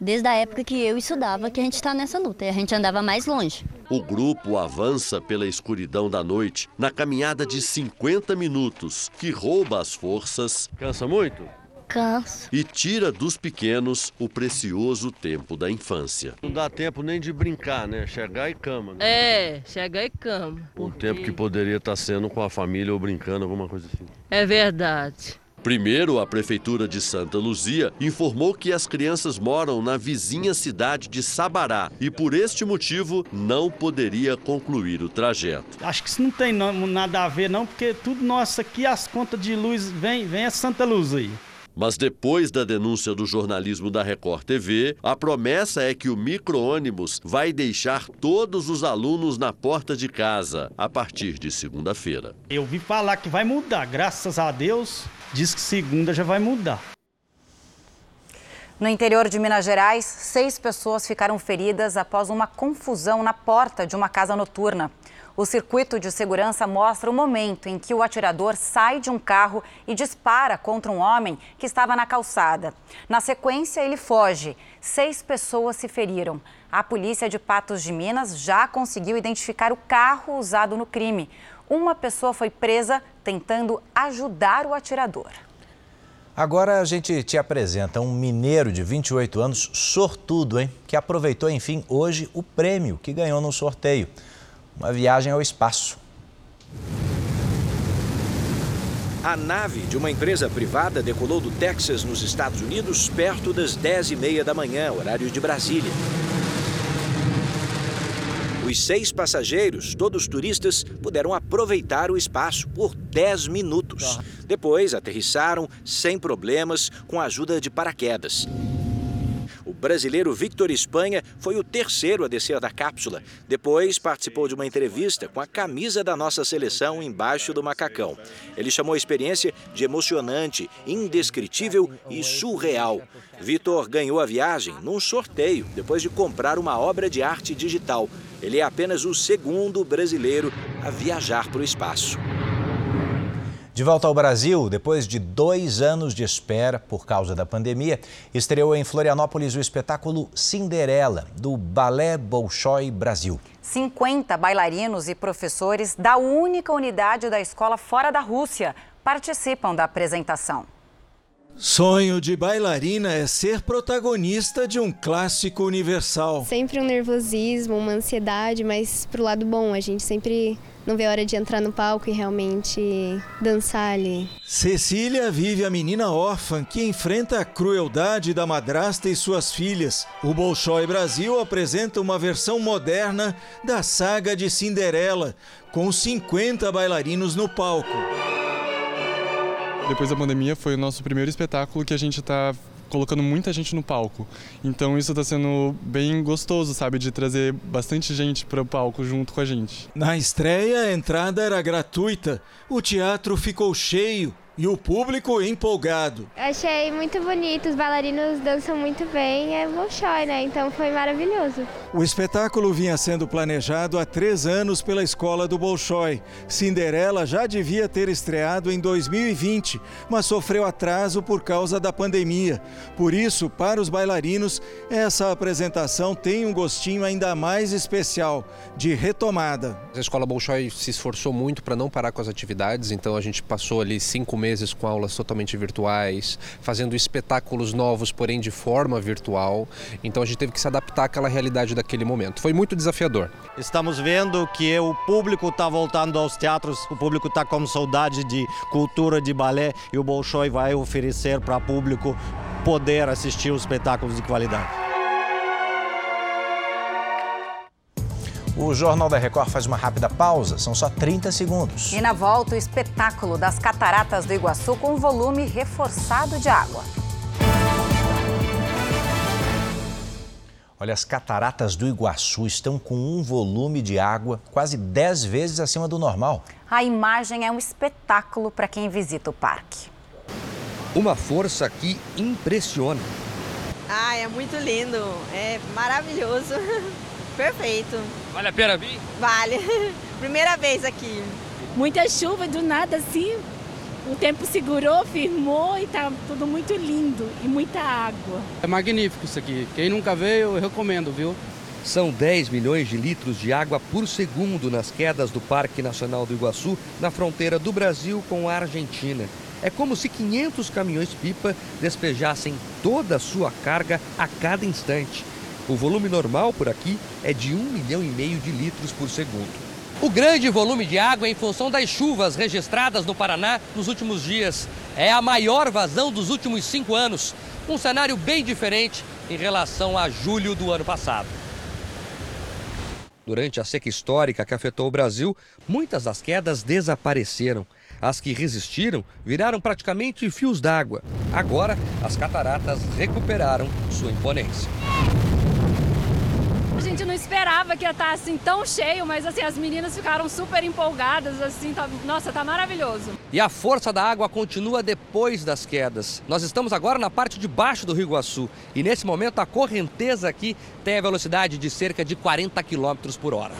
desde a época que eu estudava, que a gente está nessa luta e a gente andava mais longe. O grupo avança pela escuridão da noite na caminhada de 50 minutos, que rouba as forças. Cansa muito? Cansa. E tira dos pequenos o precioso tempo da infância. Não dá tempo nem de brincar, né? Chegar e cama. Né? É, chegar e cama. O tempo que poderia estar sendo com a família ou brincando, alguma coisa assim. É verdade. Primeiro, a Prefeitura de Santa Luzia informou que as crianças moram na vizinha cidade de Sabará e, por este motivo, não poderia concluir o trajeto. Acho que isso não tem nada a ver, não, porque tudo nosso aqui, as contas de luz, vem, vem a Santa Luzia. Mas depois da denúncia do jornalismo da Record TV, a promessa é que o micro-ônibus vai deixar todos os alunos na porta de casa a partir de segunda-feira. Eu vi falar que vai mudar, graças a Deus diz que segunda já vai mudar. No interior de Minas Gerais, seis pessoas ficaram feridas após uma confusão na porta de uma casa noturna. O circuito de segurança mostra o momento em que o atirador sai de um carro e dispara contra um homem que estava na calçada. Na sequência, ele foge. Seis pessoas se feriram. A polícia de Patos de Minas já conseguiu identificar o carro usado no crime. Uma pessoa foi presa tentando ajudar o atirador. Agora a gente te apresenta um mineiro de 28 anos, sortudo, hein? Que aproveitou, enfim, hoje o prêmio que ganhou no sorteio. Uma viagem ao espaço. A nave de uma empresa privada decolou do Texas, nos Estados Unidos, perto das 10h30 da manhã, horário de Brasília. Os seis passageiros, todos turistas, puderam aproveitar o espaço por 10 minutos. Depois aterrissaram sem problemas com a ajuda de paraquedas. O brasileiro Victor Espanha foi o terceiro a descer da cápsula. Depois participou de uma entrevista com a camisa da nossa seleção embaixo do macacão. Ele chamou a experiência de emocionante, indescritível e surreal. Vitor ganhou a viagem num sorteio depois de comprar uma obra de arte digital. Ele é apenas o segundo brasileiro a viajar para o espaço. De volta ao Brasil, depois de dois anos de espera por causa da pandemia, estreou em Florianópolis o espetáculo Cinderela, do Balé Bolshoi Brasil. 50 bailarinos e professores da única unidade da escola fora da Rússia participam da apresentação. Sonho de bailarina é ser protagonista de um clássico universal. Sempre um nervosismo, uma ansiedade, mas pro lado bom, a gente sempre não vê a hora de entrar no palco e realmente dançar ali. Cecília vive a menina órfã que enfrenta a crueldade da madrasta e suas filhas. O Bolshoi Brasil apresenta uma versão moderna da saga de Cinderela, com 50 bailarinos no palco. Depois da pandemia foi o nosso primeiro espetáculo que a gente está colocando muita gente no palco. Então isso está sendo bem gostoso, sabe, de trazer bastante gente para o palco junto com a gente. Na estreia, a entrada era gratuita. O teatro ficou cheio e o público empolgado. Achei muito bonito, os bailarinos dançam muito bem, é Bolshoi, né? Então foi maravilhoso. O espetáculo vinha sendo planejado há três anos pela escola do Bolshoi. Cinderela já devia ter estreado em 2020, mas sofreu atraso por causa da pandemia. Por isso, para os bailarinos, essa apresentação tem um gostinho ainda mais especial, de retomada. A escola Bolshoi se esforçou muito para não parar com as atividades, então a gente passou ali cinco meses meses com aulas totalmente virtuais, fazendo espetáculos novos, porém de forma virtual. Então a gente teve que se adaptar àquela realidade daquele momento. Foi muito desafiador. Estamos vendo que o público está voltando aos teatros, o público está com saudade de cultura de balé e o Bolshoi vai oferecer para o público poder assistir os espetáculos de qualidade. O Jornal da Record faz uma rápida pausa, são só 30 segundos. E na volta, o espetáculo das Cataratas do Iguaçu com volume reforçado de água. Olha, as cataratas do Iguaçu estão com um volume de água quase 10 vezes acima do normal. A imagem é um espetáculo para quem visita o parque. Uma força que impressiona. Ah, é muito lindo, é maravilhoso. [laughs] Perfeito. Vale a pena vir? Vale. [laughs] Primeira vez aqui. Muita chuva do nada assim. O tempo segurou, firmou e tá tudo muito lindo e muita água. É magnífico isso aqui. Quem nunca veio, eu recomendo, viu? São 10 milhões de litros de água por segundo nas quedas do Parque Nacional do Iguaçu, na fronteira do Brasil com a Argentina. É como se 500 caminhões-pipa despejassem toda a sua carga a cada instante. O volume normal por aqui é de 1 milhão e meio de litros por segundo. O grande volume de água é em função das chuvas registradas no Paraná nos últimos dias. É a maior vazão dos últimos cinco anos. Um cenário bem diferente em relação a julho do ano passado. Durante a seca histórica que afetou o Brasil, muitas das quedas desapareceram. As que resistiram viraram praticamente fios d'água. Agora, as cataratas recuperaram sua imponência. A gente não esperava que ia estar assim tão cheio, mas assim as meninas ficaram super empolgadas, assim, tá, nossa, tá maravilhoso. E a força da água continua depois das quedas. Nós estamos agora na parte de baixo do Rio Iguaçu e nesse momento a correnteza aqui tem a velocidade de cerca de 40 km por hora.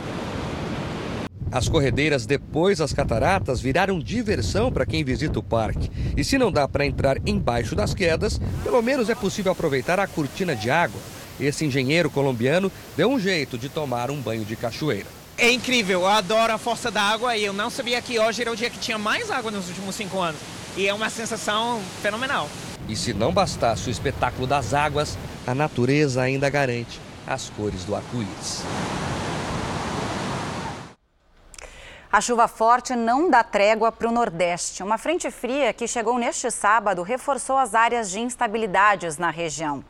As corredeiras depois das cataratas viraram diversão para quem visita o parque. E se não dá para entrar embaixo das quedas, pelo menos é possível aproveitar a cortina de água esse engenheiro colombiano deu um jeito de tomar um banho de cachoeira. É incrível, eu adoro a força da água e eu não sabia que hoje era o dia que tinha mais água nos últimos cinco anos. E é uma sensação fenomenal. E se não bastasse o espetáculo das águas, a natureza ainda garante as cores do arco-íris. A chuva forte não dá trégua para o Nordeste. Uma frente fria que chegou neste sábado reforçou as áreas de instabilidades na região.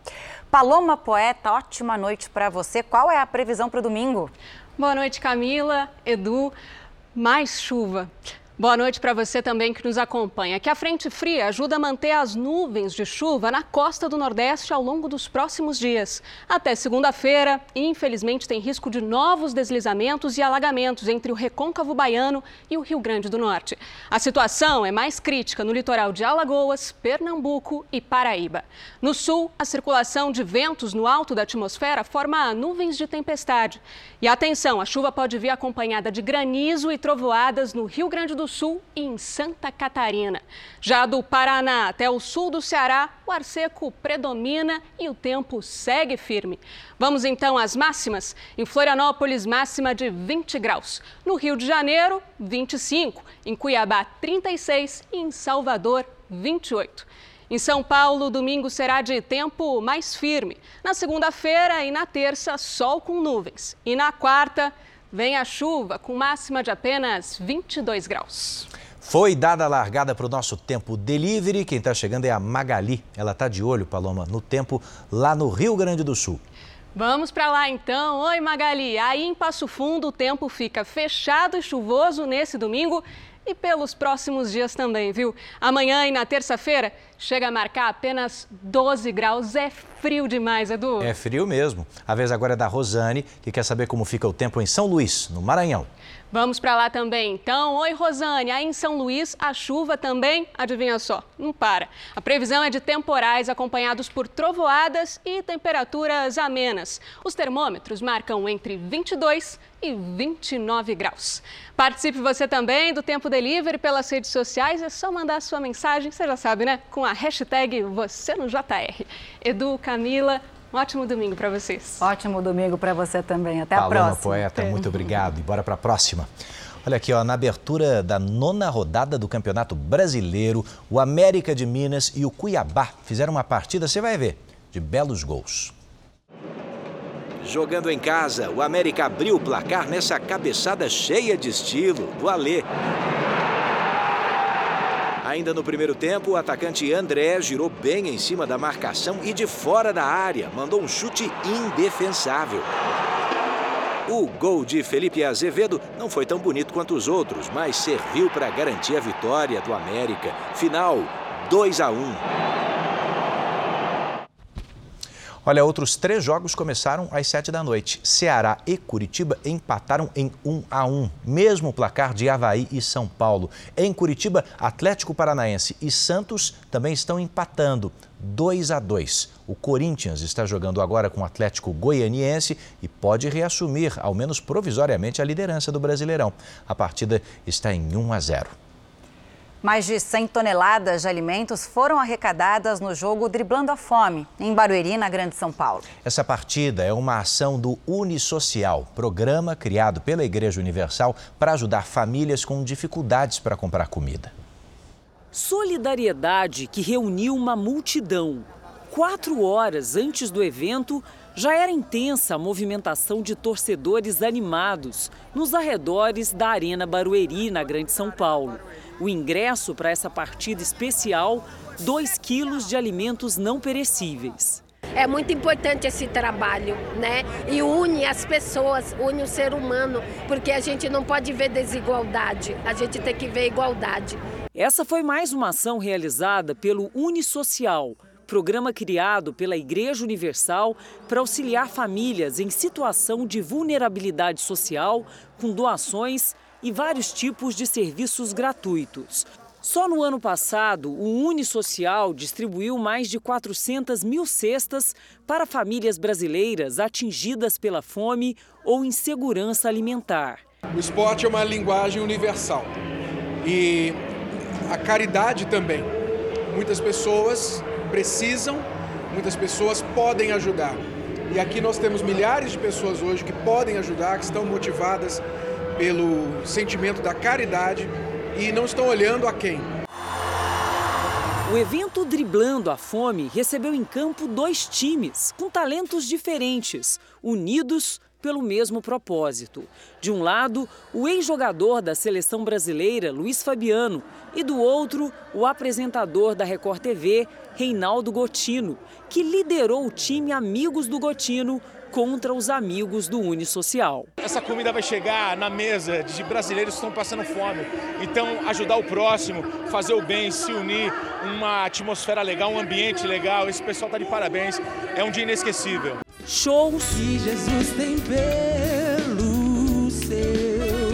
Paloma Poeta, ótima noite para você. Qual é a previsão para o domingo? Boa noite, Camila, Edu. Mais chuva. Boa noite para você também que nos acompanha. Que a frente fria ajuda a manter as nuvens de chuva na costa do Nordeste ao longo dos próximos dias. Até segunda-feira, infelizmente, tem risco de novos deslizamentos e alagamentos entre o recôncavo baiano e o Rio Grande do Norte. A situação é mais crítica no litoral de Alagoas, Pernambuco e Paraíba. No sul, a circulação de ventos no alto da atmosfera forma nuvens de tempestade. E atenção, a chuva pode vir acompanhada de granizo e trovoadas no Rio Grande do Sul e em Santa Catarina. Já do Paraná até o sul do Ceará, o ar seco predomina e o tempo segue firme. Vamos então às máximas. Em Florianópolis, máxima de 20 graus. No Rio de Janeiro, 25. Em Cuiabá, 36. E em Salvador, 28. Em São Paulo, domingo será de tempo mais firme. Na segunda-feira e na terça, sol com nuvens. E na quarta, vem a chuva com máxima de apenas 22 graus. Foi dada a largada para o nosso tempo delivery. Quem está chegando é a Magali. Ela está de olho, Paloma, no tempo lá no Rio Grande do Sul. Vamos para lá então. Oi, Magali. Aí em Passo Fundo o tempo fica fechado e chuvoso nesse domingo e pelos próximos dias também, viu? Amanhã e na terça-feira chega a marcar apenas 12 graus. É frio demais, Edu. É frio mesmo. A vez agora é da Rosane, que quer saber como fica o tempo em São Luís, no Maranhão. Vamos para lá também, então. Oi, Rosane. Aí em São Luís, a chuva também, adivinha só, não para. A previsão é de temporais acompanhados por trovoadas e temperaturas amenas. Os termômetros marcam entre 22 e 29 graus. Participe você também do Tempo Delivery pelas redes sociais. É só mandar sua mensagem, você já sabe, né? Com a hashtag você no JR. Edu, Camila, um ótimo domingo para vocês. Ótimo domingo para você também. Até Paloma a próxima. Poeta, muito obrigado. E bora para a próxima. Olha aqui, ó, na abertura da nona rodada do Campeonato Brasileiro, o América de Minas e o Cuiabá fizeram uma partida, você vai ver, de belos gols. Jogando em casa, o América abriu o placar nessa cabeçada cheia de estilo do Alê. Ainda no primeiro tempo, o atacante André girou bem em cima da marcação e de fora da área, mandou um chute indefensável. O gol de Felipe Azevedo não foi tão bonito quanto os outros, mas serviu para garantir a vitória do América. Final 2 a 1. Olha, outros três jogos começaram às sete da noite. Ceará e Curitiba empataram em 1 a 1, mesmo placar de Havaí e São Paulo. Em Curitiba, Atlético Paranaense e Santos também estão empatando 2 a 2. O Corinthians está jogando agora com o Atlético Goianiense e pode reassumir, ao menos provisoriamente, a liderança do Brasileirão. A partida está em 1 a 0. Mais de 100 toneladas de alimentos foram arrecadadas no jogo Driblando a Fome, em Barueri, na Grande São Paulo. Essa partida é uma ação do Unisocial, programa criado pela Igreja Universal para ajudar famílias com dificuldades para comprar comida. Solidariedade que reuniu uma multidão. Quatro horas antes do evento, já era intensa a movimentação de torcedores animados nos arredores da Arena Barueri, na Grande São Paulo. O ingresso para essa partida especial, 2 quilos de alimentos não perecíveis. É muito importante esse trabalho, né? E une as pessoas, une o ser humano, porque a gente não pode ver desigualdade, a gente tem que ver igualdade. Essa foi mais uma ação realizada pelo Unisocial, programa criado pela Igreja Universal para auxiliar famílias em situação de vulnerabilidade social com doações e vários tipos de serviços gratuitos. Só no ano passado, o Unisocial distribuiu mais de 400 mil cestas para famílias brasileiras atingidas pela fome ou insegurança alimentar. O esporte é uma linguagem universal e a caridade também. Muitas pessoas precisam, muitas pessoas podem ajudar. E aqui nós temos milhares de pessoas hoje que podem ajudar, que estão motivadas pelo sentimento da caridade e não estão olhando a quem. O evento Driblando a Fome recebeu em campo dois times com talentos diferentes, unidos pelo mesmo propósito. De um lado, o ex-jogador da seleção brasileira, Luiz Fabiano, e do outro, o apresentador da Record TV, Reinaldo Gotino, que liderou o time Amigos do Gotino contra os amigos do Unisocial. Essa comida vai chegar na mesa de brasileiros que estão passando fome. Então, ajudar o próximo, fazer o bem, se unir, uma atmosfera legal, um ambiente legal. Esse pessoal está de parabéns. É um dia inesquecível. Shows. Que Jesus tem pelo seu.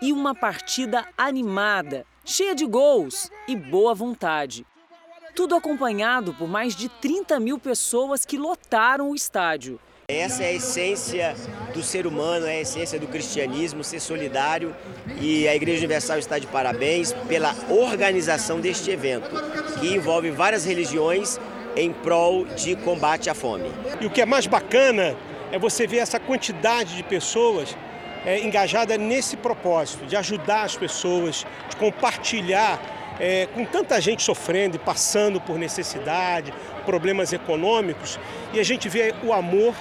E uma partida animada, cheia de gols e boa vontade. Tudo acompanhado por mais de 30 mil pessoas que lotaram o estádio. Essa é a essência do ser humano, é a essência do cristianismo, ser solidário. E a Igreja Universal está de parabéns pela organização deste evento, que envolve várias religiões em prol de combate à fome. E o que é mais bacana é você ver essa quantidade de pessoas é, engajada nesse propósito, de ajudar as pessoas, de compartilhar é, com tanta gente sofrendo e passando por necessidade, problemas econômicos, e a gente vê o amor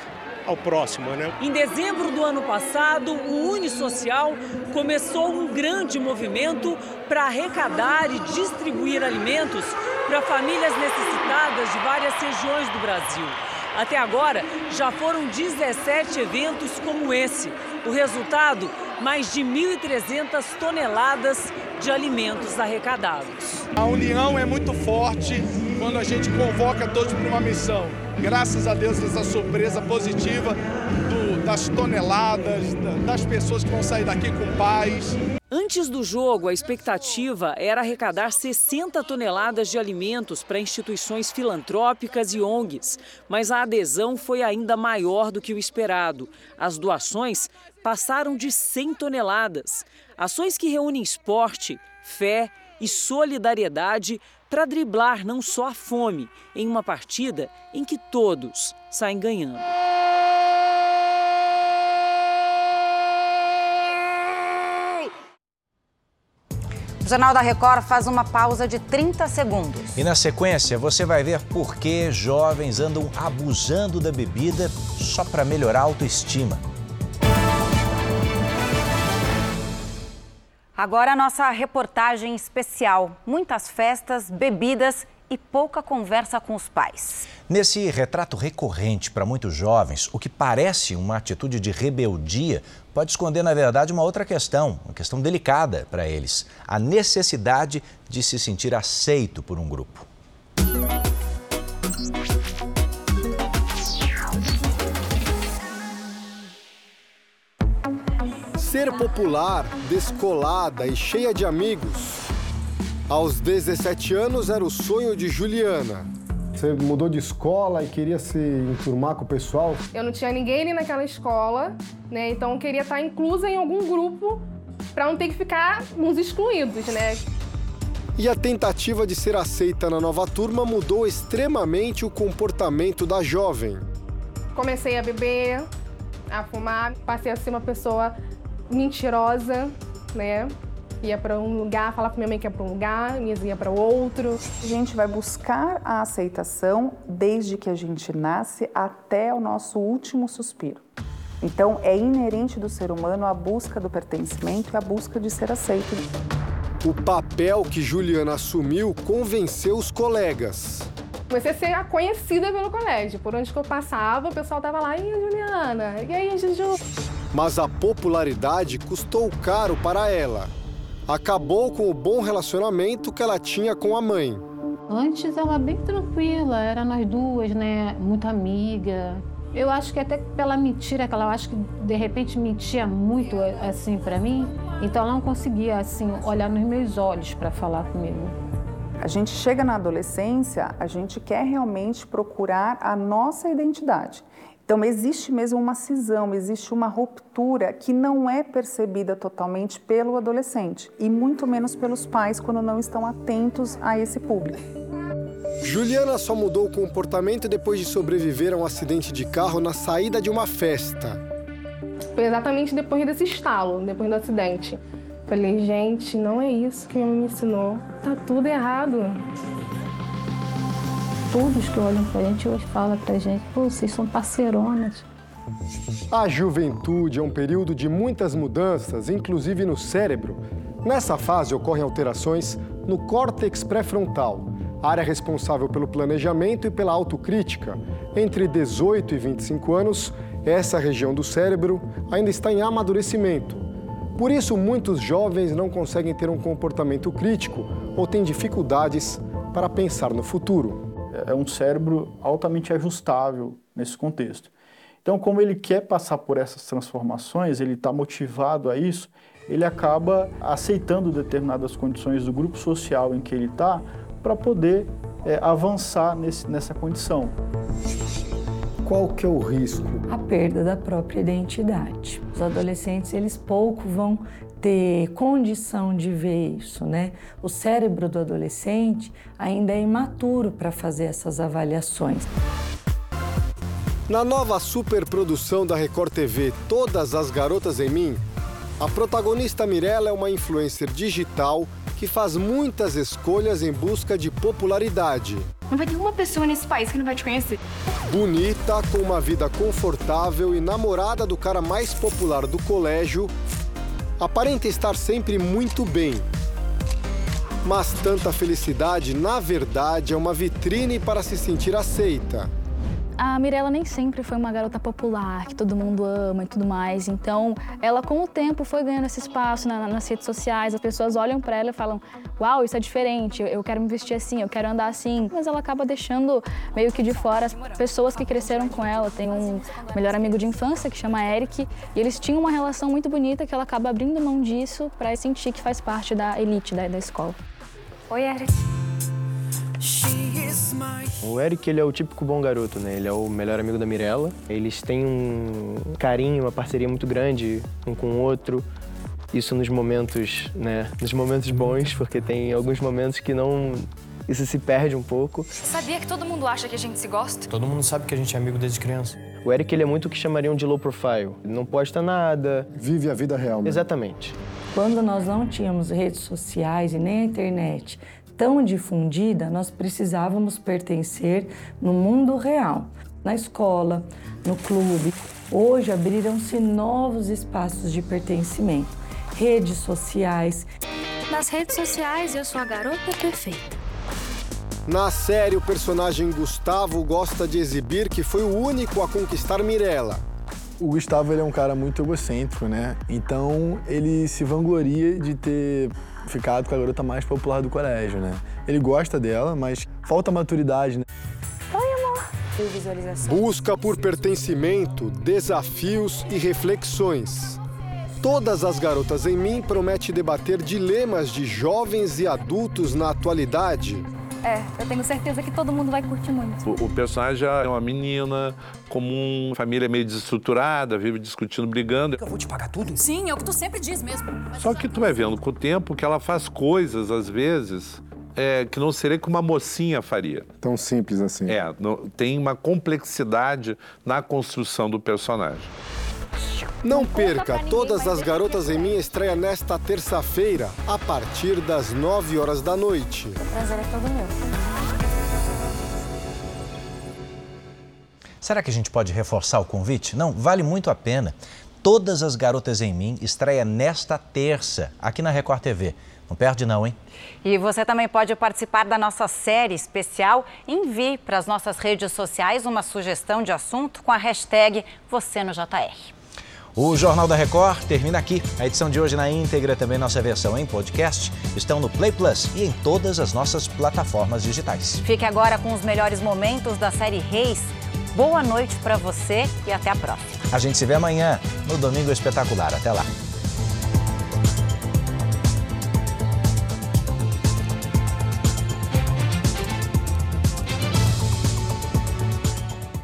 ao próximo, né? Em dezembro do ano passado, o Unisocial começou um grande movimento para arrecadar e distribuir alimentos para famílias necessitadas de várias regiões do Brasil. Até agora, já foram 17 eventos como esse. O resultado, mais de 1.300 toneladas de alimentos arrecadados. A união é muito forte quando a gente convoca todos para uma missão. Graças a Deus, essa surpresa positiva do, das toneladas, das pessoas que vão sair daqui com paz. Antes do jogo, a expectativa era arrecadar 60 toneladas de alimentos para instituições filantrópicas e ONGs, mas a adesão foi ainda maior do que o esperado. As doações passaram de 100 toneladas. Ações que reúnem esporte, fé e solidariedade para driblar não só a fome em uma partida em que todos saem ganhando. O Jornal da Record faz uma pausa de 30 segundos. E na sequência você vai ver por que jovens andam abusando da bebida só para melhorar a autoestima. Agora a nossa reportagem especial. Muitas festas, bebidas e pouca conversa com os pais. Nesse retrato recorrente para muitos jovens, o que parece uma atitude de rebeldia pode esconder, na verdade, uma outra questão, uma questão delicada para eles: a necessidade de se sentir aceito por um grupo. Ser popular, descolada e cheia de amigos. Aos 17 anos era o sonho de Juliana. Você mudou de escola e queria se enturmar com o pessoal? Eu não tinha ninguém ali naquela escola, né? Então eu queria estar inclusa em algum grupo para não ter que ficar uns excluídos, né? E a tentativa de ser aceita na nova turma mudou extremamente o comportamento da jovem. Comecei a beber, a fumar, passei a ser uma pessoa mentirosa, né? Ia para um lugar, falar com minha mãe que ia para um lugar, minhas ia para outro. A gente vai buscar a aceitação desde que a gente nasce até o nosso último suspiro. Então, é inerente do ser humano a busca do pertencimento e a busca de ser aceito. O papel que Juliana assumiu convenceu os colegas. Comecei a ser conhecida pelo colégio. Por onde que eu passava, o pessoal tava lá, e a Juliana? E aí, Juju? Mas a popularidade custou caro para ela. Acabou com o bom relacionamento que ela tinha com a mãe. Antes ela bem tranquila, era nós duas, né? Muito amiga. Eu acho que até pela mentira que ela acho que de repente mentia muito assim para mim, então ela não conseguia assim olhar nos meus olhos para falar comigo. A gente chega na adolescência, a gente quer realmente procurar a nossa identidade. Então, existe mesmo uma cisão, existe uma ruptura que não é percebida totalmente pelo adolescente e muito menos pelos pais quando não estão atentos a esse público. Juliana só mudou o comportamento depois de sobreviver a um acidente de carro na saída de uma festa. Foi exatamente depois desse estalo, depois do acidente. Falei, gente, não é isso que me ensinou. Tá tudo errado todos que olham pra gente hoje falam pra gente, pô, vocês são parceironas. A juventude é um período de muitas mudanças, inclusive no cérebro. Nessa fase ocorrem alterações no córtex pré-frontal, área responsável pelo planejamento e pela autocrítica. Entre 18 e 25 anos, essa região do cérebro ainda está em amadurecimento. Por isso, muitos jovens não conseguem ter um comportamento crítico ou têm dificuldades para pensar no futuro é um cérebro altamente ajustável nesse contexto. Então, como ele quer passar por essas transformações, ele está motivado a isso, ele acaba aceitando determinadas condições do grupo social em que ele está para poder é, avançar nesse, nessa condição. Qual que é o risco? A perda da própria identidade. Os adolescentes, eles pouco vão ter condição de ver isso, né? O cérebro do adolescente ainda é imaturo para fazer essas avaliações. Na nova superprodução da Record TV, Todas as Garotas em Mim, A protagonista Mirella é uma influencer digital que faz muitas escolhas em busca de popularidade. Não vai ter uma pessoa nesse país que não vai te conhecer. Bonita, com uma vida confortável e namorada do cara mais popular do colégio, aparenta estar sempre muito bem. Mas tanta felicidade, na verdade, é uma vitrine para se sentir aceita. A Mirella nem sempre foi uma garota popular, que todo mundo ama e tudo mais. Então, ela com o tempo foi ganhando esse espaço na, nas redes sociais. As pessoas olham para ela e falam: "Uau, isso é diferente. Eu quero me vestir assim, eu quero andar assim". Mas ela acaba deixando meio que de fora as pessoas que cresceram com ela. Tem um melhor amigo de infância que chama Eric, e eles tinham uma relação muito bonita que ela acaba abrindo mão disso para sentir que faz parte da elite da, da escola. Oi, Eric. O Eric, ele é o típico bom garoto, né? Ele é o melhor amigo da Mirella. Eles têm um carinho, uma parceria muito grande um com o outro. Isso nos momentos, né? Nos momentos bons, porque tem alguns momentos que não... Isso se perde um pouco. Sabia que todo mundo acha que a gente se gosta? Todo mundo sabe que a gente é amigo desde criança. O Eric, ele é muito o que chamariam de low profile. Ele não posta nada. Vive a vida real. Né? Exatamente. Quando nós não tínhamos redes sociais e nem a internet tão difundida, nós precisávamos pertencer no mundo real, na escola, no clube. Hoje abriram-se novos espaços de pertencimento, redes sociais. Nas redes sociais eu sou a garota perfeita. Na série, o personagem Gustavo gosta de exibir que foi o único a conquistar Mirella. O Gustavo ele é um cara muito egocêntrico, né? Então ele se vangloria de ter ficado com a garota mais popular do colégio, né? Ele gosta dela, mas falta maturidade, né? Oi, amor. Busca por pertencimento, desafios e reflexões. Todas as Garotas em Mim promete debater dilemas de jovens e adultos na atualidade. É, eu tenho certeza que todo mundo vai curtir muito. O, o personagem é uma menina comum, família meio desestruturada, vive discutindo, brigando. Eu vou te pagar tudo? Sim, é o que tu sempre diz mesmo. Só que tu vai vendo com o tempo que ela faz coisas, às vezes, é, que não seria que uma mocinha faria. Tão simples assim. É, não, tem uma complexidade na construção do personagem. Não perca, Todas as Garotas em Mim estreia nesta terça-feira, a partir das 9 horas da noite. O prazer é todo meu. Será que a gente pode reforçar o convite? Não, vale muito a pena. Todas as Garotas em Mim estreia nesta terça, aqui na Record TV. Não perde não, hein? E você também pode participar da nossa série especial. Envie para as nossas redes sociais uma sugestão de assunto com a hashtag Você no JR. O Jornal da Record termina aqui. A edição de hoje na íntegra, também nossa versão em podcast, estão no Play Plus e em todas as nossas plataformas digitais. Fique agora com os melhores momentos da série Reis. Boa noite para você e até a próxima. A gente se vê amanhã no Domingo Espetacular. Até lá.